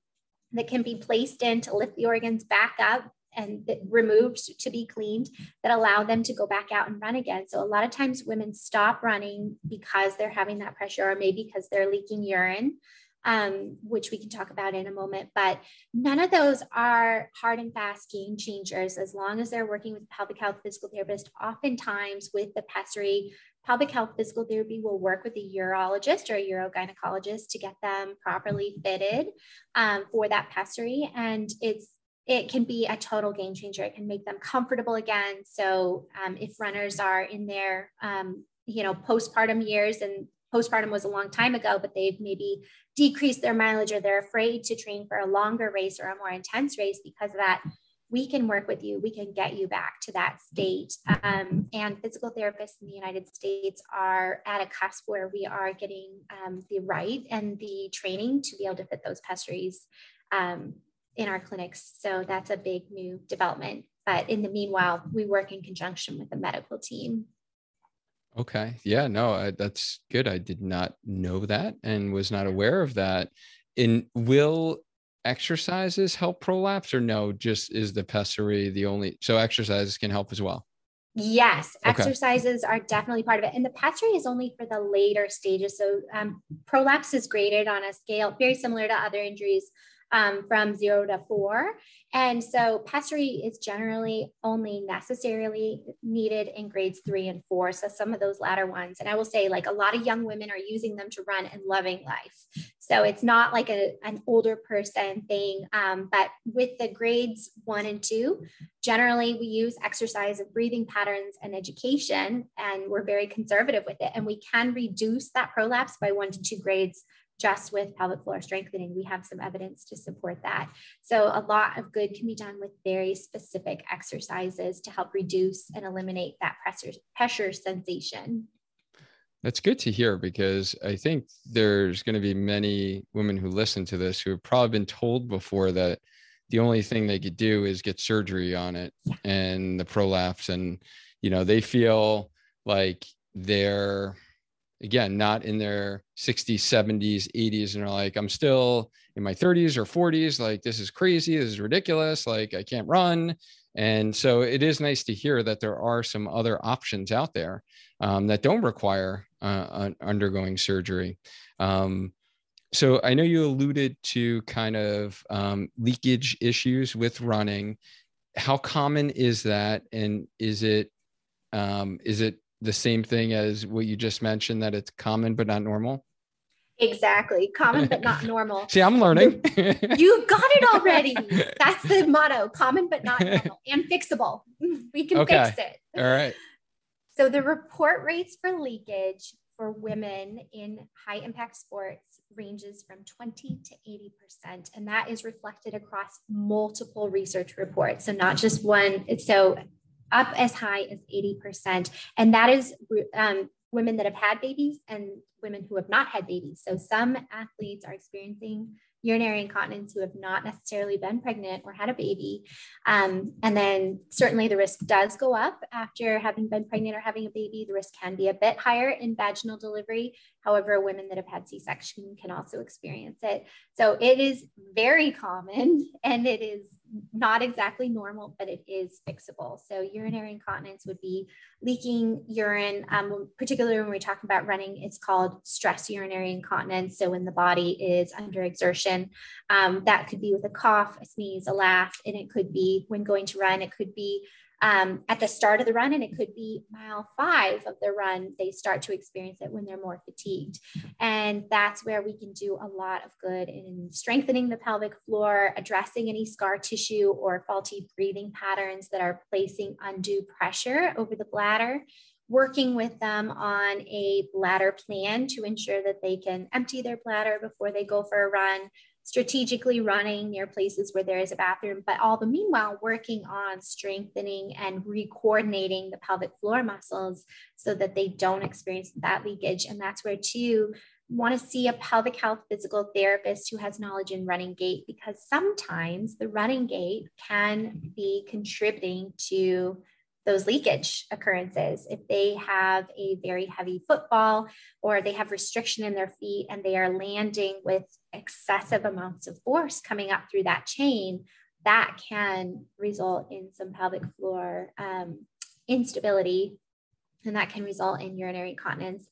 that can be placed in to lift the organs back up and removed to be cleaned that allow them to go back out and run again. So a lot of times women stop running because they're having that pressure or maybe because they're leaking urine. Um, which we can talk about in a moment, but none of those are hard and fast game changers as long as they're working with pelvic health physical therapist. Oftentimes, with the pessary, pelvic health physical therapy will work with a urologist or a urogynecologist to get them properly fitted um, for that pessary. And it's it can be a total game changer. It can make them comfortable again. So um, if runners are in their, um, you know, postpartum years and postpartum was a long time ago, but they've maybe decreased their mileage or they're afraid to train for a longer race or a more intense race because of that, we can work with you. We can get you back to that state. Um, and physical therapists in the United States are at a cusp where we are getting um, the right and the training to be able to fit those pessaries um, in our clinics. So that's a big new development. But in the meanwhile, we work in conjunction with the medical team. Okay. Yeah, no, I, that's good. I did not know that and was not aware of that. In will exercises help prolapse or no, just is the pessary the only so exercises can help as well? Yes, okay. exercises are definitely part of it. And the pessary is only for the later stages. So um, prolapse is graded on a scale very similar to other injuries um, from zero to four. And so pessary is generally only necessarily needed in grades three and four. So some of those latter ones. And I will say, like a lot of young women are using them to run and loving life. So it's not like a, an older person thing. Um, but with the grades one and two, generally we use exercise of breathing patterns and education, and we're very conservative with it. And we can reduce that prolapse by one to two grades just with pelvic floor strengthening. We have some evidence to support that. So, a lot of good can be done with very specific exercises to help reduce and eliminate that pressure, pressure sensation. That's good to hear because I think there's going to be many women who listen to this who have probably been told before that the only thing they could do is get surgery on it and the prolapse. And, you know, they feel like they're again not in their 60s 70s 80s and are like i'm still in my 30s or 40s like this is crazy this is ridiculous like i can't run. And so it is nice to hear that there are some other options out there um, that don't require uh, undergoing surgery. Um, so i know you alluded to kind of um, leakage issues with running. How common is that? And is it um, is it the same thing as what you just mentioned that it's common but not normal? Exactly. Common but not (laughs) normal. See, I'm learning. You've got it already. That's the motto common but not normal and fixable. We can okay. fix it. All right. So, the report rates for leakage for women in high impact sports ranges from 20 to 80%. And that is reflected across multiple research reports. So, not just one. So, up as high as 80%. And that is um, women that have had babies and women who have not had babies. So some athletes are experiencing urinary incontinence who have not necessarily been pregnant or had a baby. Um, and then certainly the risk does go up after having been pregnant or having a baby. The risk can be a bit higher in vaginal delivery. However, women that have had C section can also experience it. So it is very common (laughs) and it is not exactly normal, but it is fixable. So urinary incontinence would be leaking urine, um, particularly when we're talking about running, it's called stress urinary incontinence. So when the body is under exertion, um, that could be with a cough, a sneeze, a laugh, and it could be when going to run, it could be um, at the start of the run, and it could be mile five of the run, they start to experience it when they're more fatigued. And that's where we can do a lot of good in strengthening the pelvic floor, addressing any scar tissue or faulty breathing patterns that are placing undue pressure over the bladder working with them on a bladder plan to ensure that they can empty their bladder before they go for a run, strategically running near places where there is a bathroom, but all the meanwhile working on strengthening and re-coordinating the pelvic floor muscles so that they don't experience that leakage. And that's where too want to see a pelvic health physical therapist who has knowledge in running gait because sometimes the running gait can be contributing to those leakage occurrences. If they have a very heavy footfall or they have restriction in their feet and they are landing with excessive amounts of force coming up through that chain, that can result in some pelvic floor um, instability and that can result in urinary incontinence.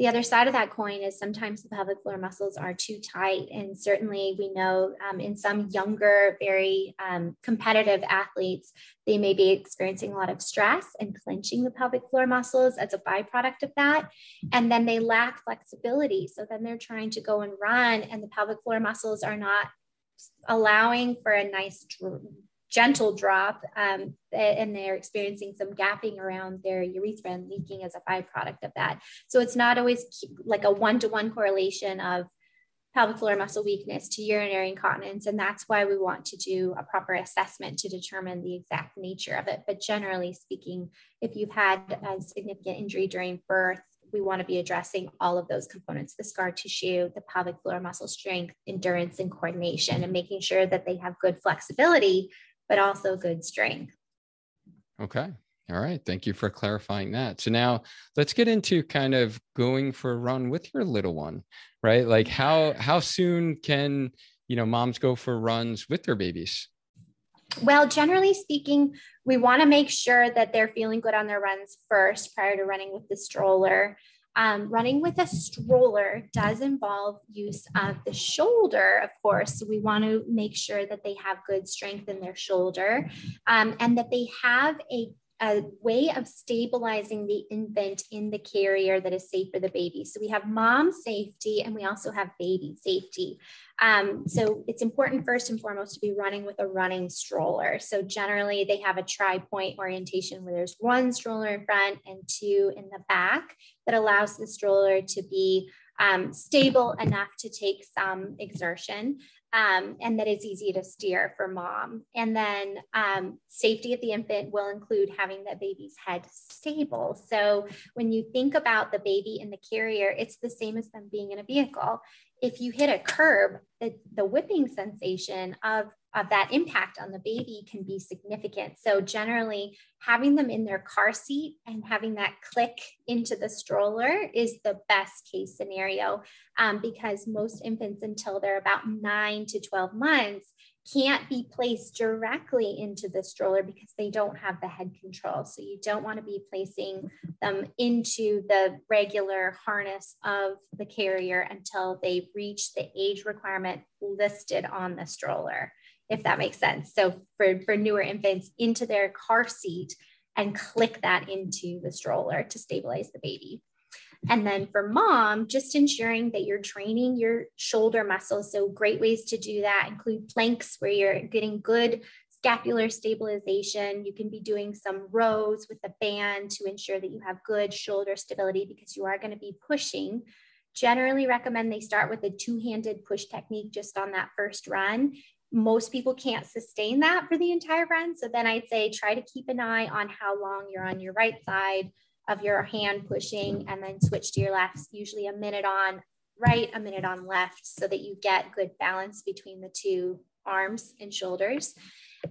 The other side of that coin is sometimes the pelvic floor muscles are too tight. And certainly, we know um, in some younger, very um, competitive athletes, they may be experiencing a lot of stress and clenching the pelvic floor muscles as a byproduct of that. And then they lack flexibility. So then they're trying to go and run, and the pelvic floor muscles are not allowing for a nice gentle drop um, and they're experiencing some gapping around their urethra and leaking as a byproduct of that. So it's not always like a one to one correlation of pelvic floor muscle weakness to urinary incontinence. And that's why we want to do a proper assessment to determine the exact nature of it. But generally speaking, if you've had a significant injury during birth, we want to be addressing all of those components the scar tissue, the pelvic floor muscle strength, endurance, and coordination, and making sure that they have good flexibility but also good strength. Okay. All right. Thank you for clarifying that. So now let's get into kind of going for a run with your little one, right? Like mm-hmm. how how soon can, you know, moms go for runs with their babies? Well, generally speaking, we want to make sure that they're feeling good on their runs first prior to running with the stroller. Um, running with a stroller does involve use of the shoulder, of course. So we want to make sure that they have good strength in their shoulder um, and that they have a a way of stabilizing the infant in the carrier that is safe for the baby. So we have mom safety and we also have baby safety. Um, so it's important first and foremost to be running with a running stroller. So generally they have a tri-point orientation where there's one stroller in front and two in the back that allows the stroller to be um, stable enough to take some exertion um, and that it's easy to steer for mom. And then um, safety of the infant will include having the baby's head stable. So when you think about the baby in the carrier, it's the same as them being in a vehicle. If you hit a curb, the, the whipping sensation of of that impact on the baby can be significant. So generally having them in their car seat and having that click into the stroller is the best case scenario um, because most infants until they're about nine to 12 months can't be placed directly into the stroller because they don't have the head control. So you don't want to be placing them into the regular harness of the carrier until they reach the age requirement listed on the stroller if that makes sense. So for, for newer infants into their car seat and click that into the stroller to stabilize the baby. And then for mom, just ensuring that you're training your shoulder muscles. So great ways to do that include planks where you're getting good scapular stabilization. You can be doing some rows with a band to ensure that you have good shoulder stability because you are going to be pushing. Generally recommend they start with a two-handed push technique just on that first run most people can't sustain that for the entire run. So then I'd say try to keep an eye on how long you're on your right side of your hand pushing and then switch to your left, usually a minute on right, a minute on left, so that you get good balance between the two arms and shoulders.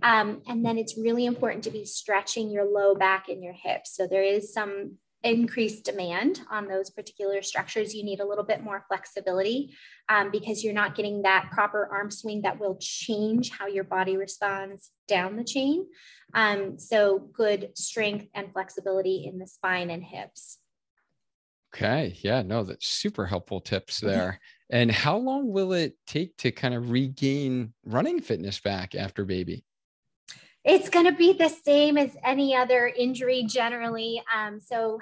Um, and then it's really important to be stretching your low back and your hips. So there is some increased demand on those particular structures, you need a little bit more flexibility um, because you're not getting that proper arm swing that will change how your body responds down the chain. Um, so, good strength and flexibility in the spine and hips. Okay. Yeah. No, that's super helpful tips (laughs) there. and how long will it take to kind of regain running fitness back after baby? It's going to be the same as any other injury generally. Um, so,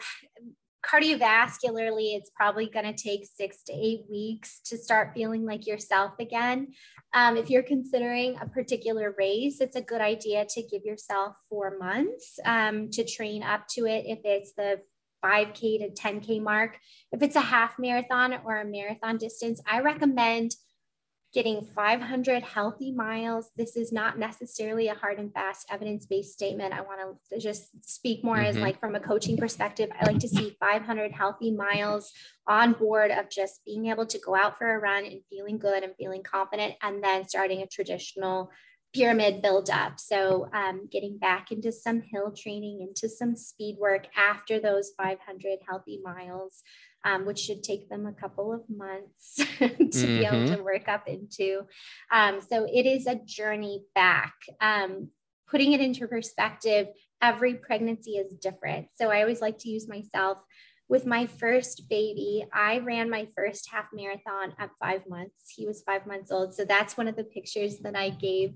cardiovascularly, it's probably going to take six to eight weeks to start feeling like yourself again. Um, if you're considering a particular race, it's a good idea to give yourself four months um, to train up to it. If it's the 5K to 10K mark, if it's a half marathon or a marathon distance, I recommend getting 500 healthy miles. This is not necessarily a hard and fast evidence based statement. I want to just speak more mm-hmm. as like from a coaching perspective. I like to see 500 healthy miles on board of just being able to go out for a run and feeling good and feeling confident, and then starting a traditional pyramid build up. So, um, getting back into some hill training, into some speed work after those 500 healthy miles um, which should take them a couple of months (laughs) to mm-hmm. be able mm-hmm. to work up into. Um, so it is a journey back. Um, putting it into perspective, every pregnancy is different. So I always like to use myself. With my first baby, I ran my first half marathon at five months. He was five months old. So that's one of the pictures that I gave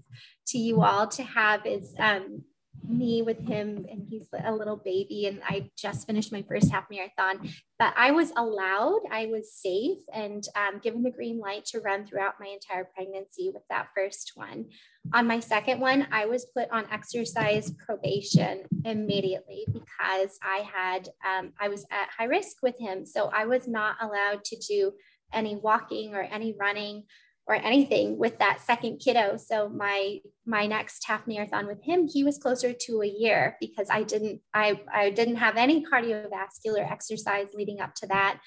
to you all to have is um, me with him and he's a little baby and I just finished my first half marathon. But I was allowed I was safe and um, given the green light to run throughout my entire pregnancy with that first one. On my second one I was put on exercise probation immediately because I had um, I was at high risk with him. So I was not allowed to do any walking or any running or anything with that second kiddo. So my my next half marathon with him, he was closer to a year because I didn't I I didn't have any cardiovascular exercise leading up to that.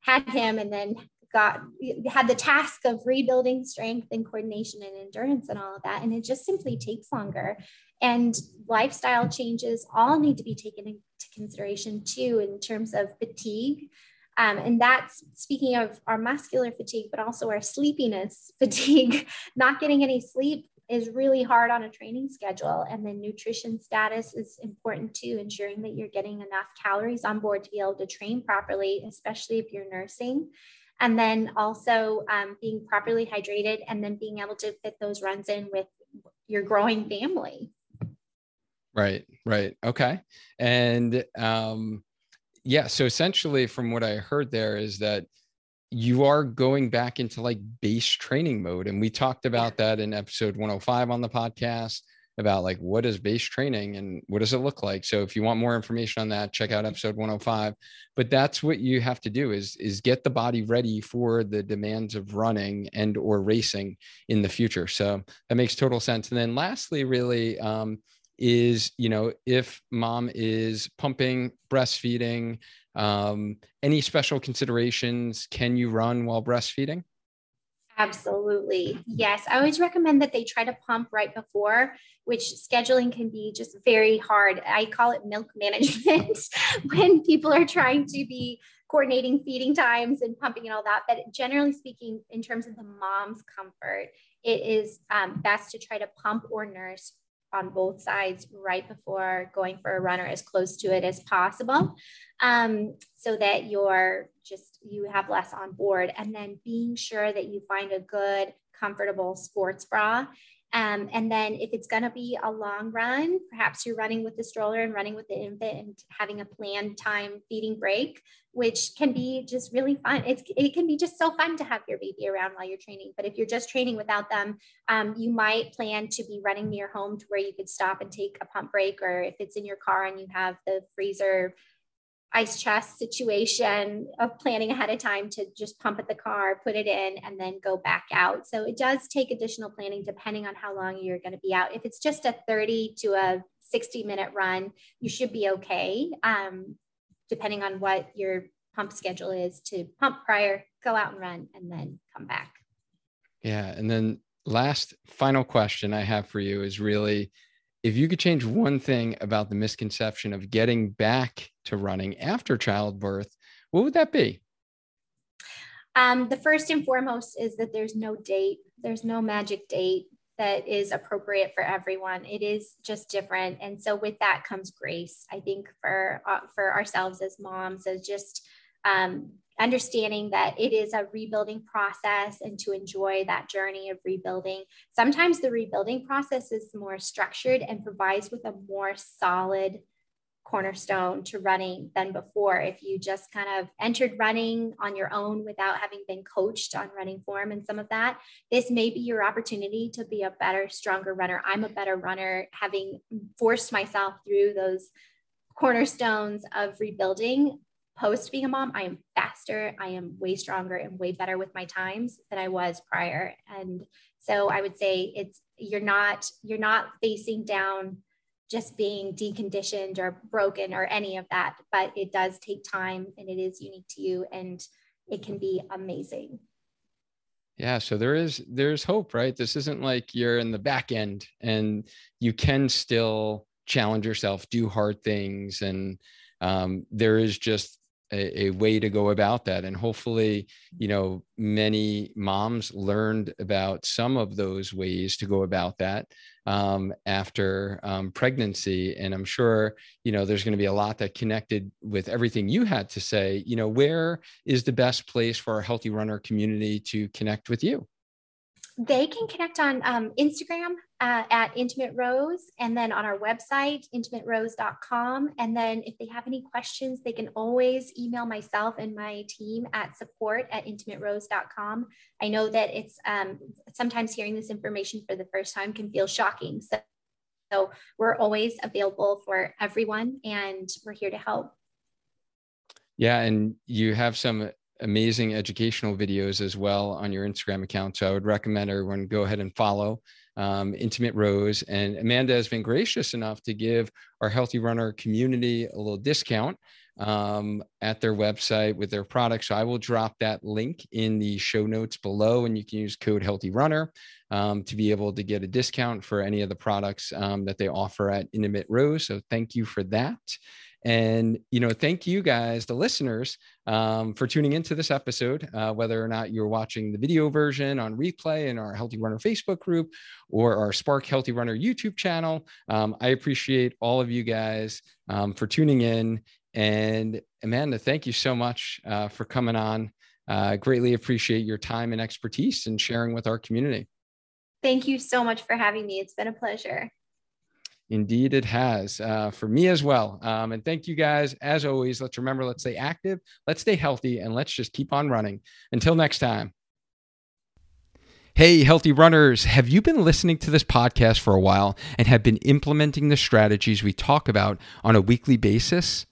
Had him and then got had the task of rebuilding strength and coordination and endurance and all of that and it just simply takes longer and lifestyle changes all need to be taken into consideration too in terms of fatigue um, and that's speaking of our muscular fatigue, but also our sleepiness fatigue, (laughs) not getting any sleep is really hard on a training schedule. And then nutrition status is important too, ensuring that you're getting enough calories on board to be able to train properly, especially if you're nursing. And then also um, being properly hydrated and then being able to fit those runs in with your growing family. Right, right. Okay. And um, yeah, so essentially, from what I heard there, is that you are going back into like base training mode. And we talked about that in episode 105 on the podcast about like what is base training and what does it look like. So if you want more information on that, check out episode 105. But that's what you have to do is is get the body ready for the demands of running and or racing in the future. So that makes total sense. And then lastly, really um, is you know if mom is pumping breastfeeding um, any special considerations? Can you run while breastfeeding? Absolutely. Yes. I always recommend that they try to pump right before, which scheduling can be just very hard. I call it milk management (laughs) when people are trying to be coordinating feeding times and pumping and all that. But generally speaking, in terms of the mom's comfort, it is um, best to try to pump or nurse on both sides right before going for a run or as close to it as possible. Um, so that you're just you have less on board. And then being sure that you find a good comfortable sports bra um, and then if it's going to be a long run, perhaps you're running with the stroller and running with the infant and having a planned time feeding break, which can be just really fun. It's, it can be just so fun to have your baby around while you're training. But if you're just training without them, um, you might plan to be running near home to where you could stop and take a pump break, or if it's in your car and you have the freezer ice chest situation of planning ahead of time to just pump at the car, put it in, and then go back out. So it does take additional planning depending on how long you're going to be out. If it's just a 30 to a 60 minute run, you should be okay, um, depending on what your pump schedule is to pump prior, go out and run, and then come back. Yeah. And then last final question I have for you is really if you could change one thing about the misconception of getting back to running after childbirth, what would that be? Um, the first and foremost is that there's no date, there's no magic date that is appropriate for everyone. It is just different, and so with that comes grace. I think for uh, for ourselves as moms, as just um, understanding that it is a rebuilding process and to enjoy that journey of rebuilding. Sometimes the rebuilding process is more structured and provides with a more solid cornerstone to running than before. If you just kind of entered running on your own without having been coached on running form and some of that, this may be your opportunity to be a better, stronger runner. I'm a better runner having forced myself through those cornerstones of rebuilding post being a mom, I am faster, I am way stronger and way better with my times than I was prior. And so I would say it's you're not you're not facing down just being deconditioned or broken or any of that, but it does take time and it is unique to you and it can be amazing. Yeah, so there is there's hope, right? This isn't like you're in the back end and you can still challenge yourself, do hard things and um, there is just a, a, way to go about that. And hopefully you know many moms learned about some of those ways to go about that um, after um, pregnancy. And i'm sure you know there's going to be a lot that connected with everything you had to say. You know where is the best place for our healthy runner community to connect with you? They can connect on um, Instagram uh, at Intimate Rose and then on our website, intimaterose.com. And then if they have any questions, they can always email myself and my team at support at intimaterose.com. I know that it's um, sometimes hearing this information for the first time can feel shocking. So, so we're always available for everyone and we're here to help. Yeah, and you have some amazing educational videos as well on your Instagram account. So I would recommend everyone go ahead and follow um, Intimate Rose. And Amanda has been gracious enough to give our Healthy Runner community a little discount um, at their website with their products. So I will drop that link in the show notes below, and you can use code Healthy Runner um, to be able to get a discount for any of the products um, that they offer at Intimate Rose. So thank you for that. And, you know, thank you guys, the listeners, um, for tuning into this episode, uh, whether or not you're watching the video version on replay in our Healthy Runner Facebook group or our Spark Healthy Runner YouTube channel. Um, I appreciate all of you guys um, for tuning in. And Amanda, thank you so much uh, for coming on. Uh, greatly appreciate your time and expertise and sharing with our community. Thank you so much for having me. It's been a pleasure. Indeed, it has uh, for me as well. Um, and thank you guys. As always, let's remember, let's stay active, let's stay healthy, and let's just keep on running. Until next time. Hey, healthy runners, have you been listening to this podcast for a while and have been implementing the strategies we talk about on a weekly basis?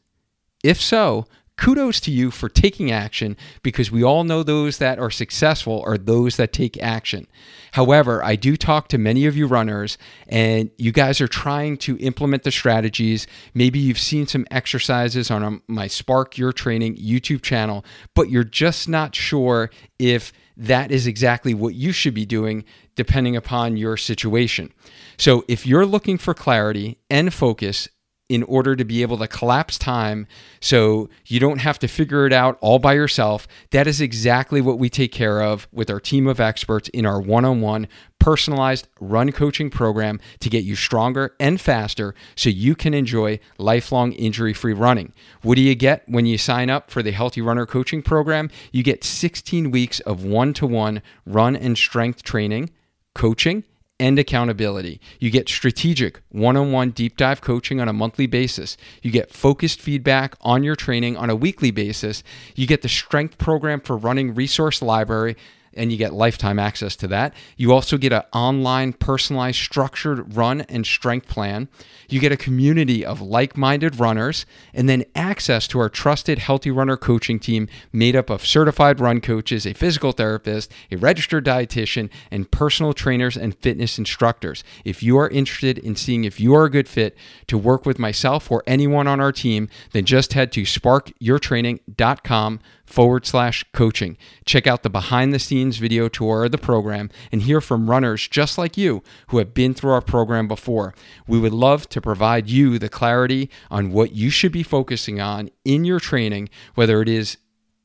If so, kudos to you for taking action because we all know those that are successful are those that take action. However, I do talk to many of you runners and you guys are trying to implement the strategies. Maybe you've seen some exercises on um, my Spark Your Training YouTube channel, but you're just not sure if that is exactly what you should be doing depending upon your situation. So, if you're looking for clarity and focus in order to be able to collapse time so you don't have to figure it out all by yourself. That is exactly what we take care of with our team of experts in our one on one personalized run coaching program to get you stronger and faster so you can enjoy lifelong injury free running. What do you get when you sign up for the Healthy Runner Coaching Program? You get 16 weeks of one to one run and strength training, coaching and accountability. You get strategic one on one deep dive coaching on a monthly basis. You get focused feedback on your training on a weekly basis. You get the strength program for running resource library and you get lifetime access to that. You also get an online, personalized, structured run and strength plan. You get a community of like minded runners, and then access to our trusted Healthy Runner coaching team made up of certified run coaches, a physical therapist, a registered dietitian, and personal trainers and fitness instructors. If you are interested in seeing if you are a good fit to work with myself or anyone on our team, then just head to sparkyourtraining.com forward slash coaching. Check out the behind the scenes video tour of the program and hear from runners just like you who have been through our program before. We would love to provide you the clarity on what you should be focusing on in your training, whether it is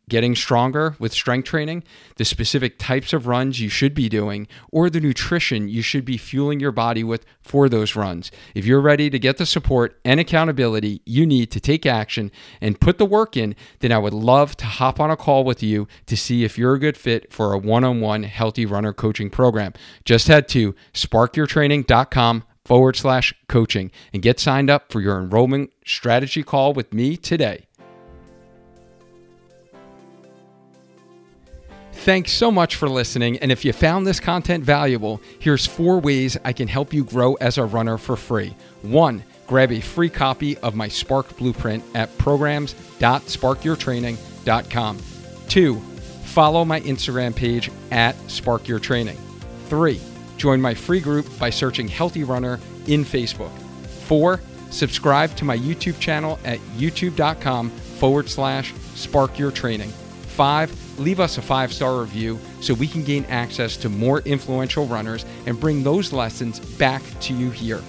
getting stronger with strength training, the specific types of runs you should be doing, or the nutrition you should be fueling your body with for those runs. If you're ready to get the support and accountability you need to take action and put the work in, then I would love to hop on a call with you to see if you're a good fit for a one on one healthy runner coaching program. Just head to sparkyourtraining.com forward slash coaching and get signed up for your enrollment strategy call with me today. Thanks so much for listening. And if you found this content valuable, here's four ways I can help you grow as a runner for free. One, grab a free copy of my Spark Blueprint at programs.sparkyourtraining.com. Two, follow my Instagram page at sparkyourtraining. Three, join my free group by searching Healthy Runner in Facebook. Four, subscribe to my YouTube channel at youtube.com forward slash Spark Your Training. Five, leave us a five star review so we can gain access to more influential runners and bring those lessons back to you here.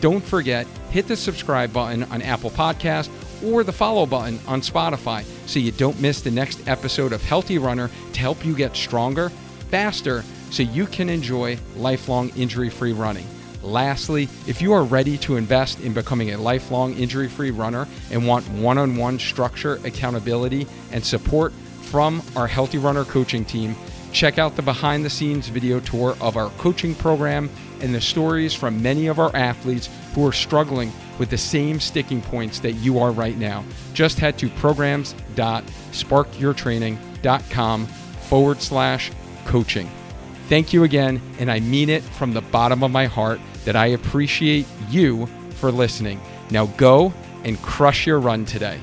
Don't forget, hit the subscribe button on Apple Podcast or the follow button on Spotify so you don't miss the next episode of Healthy Runner to help you get stronger, faster, so you can enjoy lifelong injury free running. Lastly, if you are ready to invest in becoming a lifelong injury free runner and want one on one structure, accountability, and support from our Healthy Runner coaching team. Check out the behind the scenes video tour of our coaching program and the stories from many of our athletes who are struggling with the same sticking points that you are right now. Just head to programs.sparkyourtraining.com forward slash coaching. Thank you again, and I mean it from the bottom of my heart that I appreciate you for listening. Now go and crush your run today.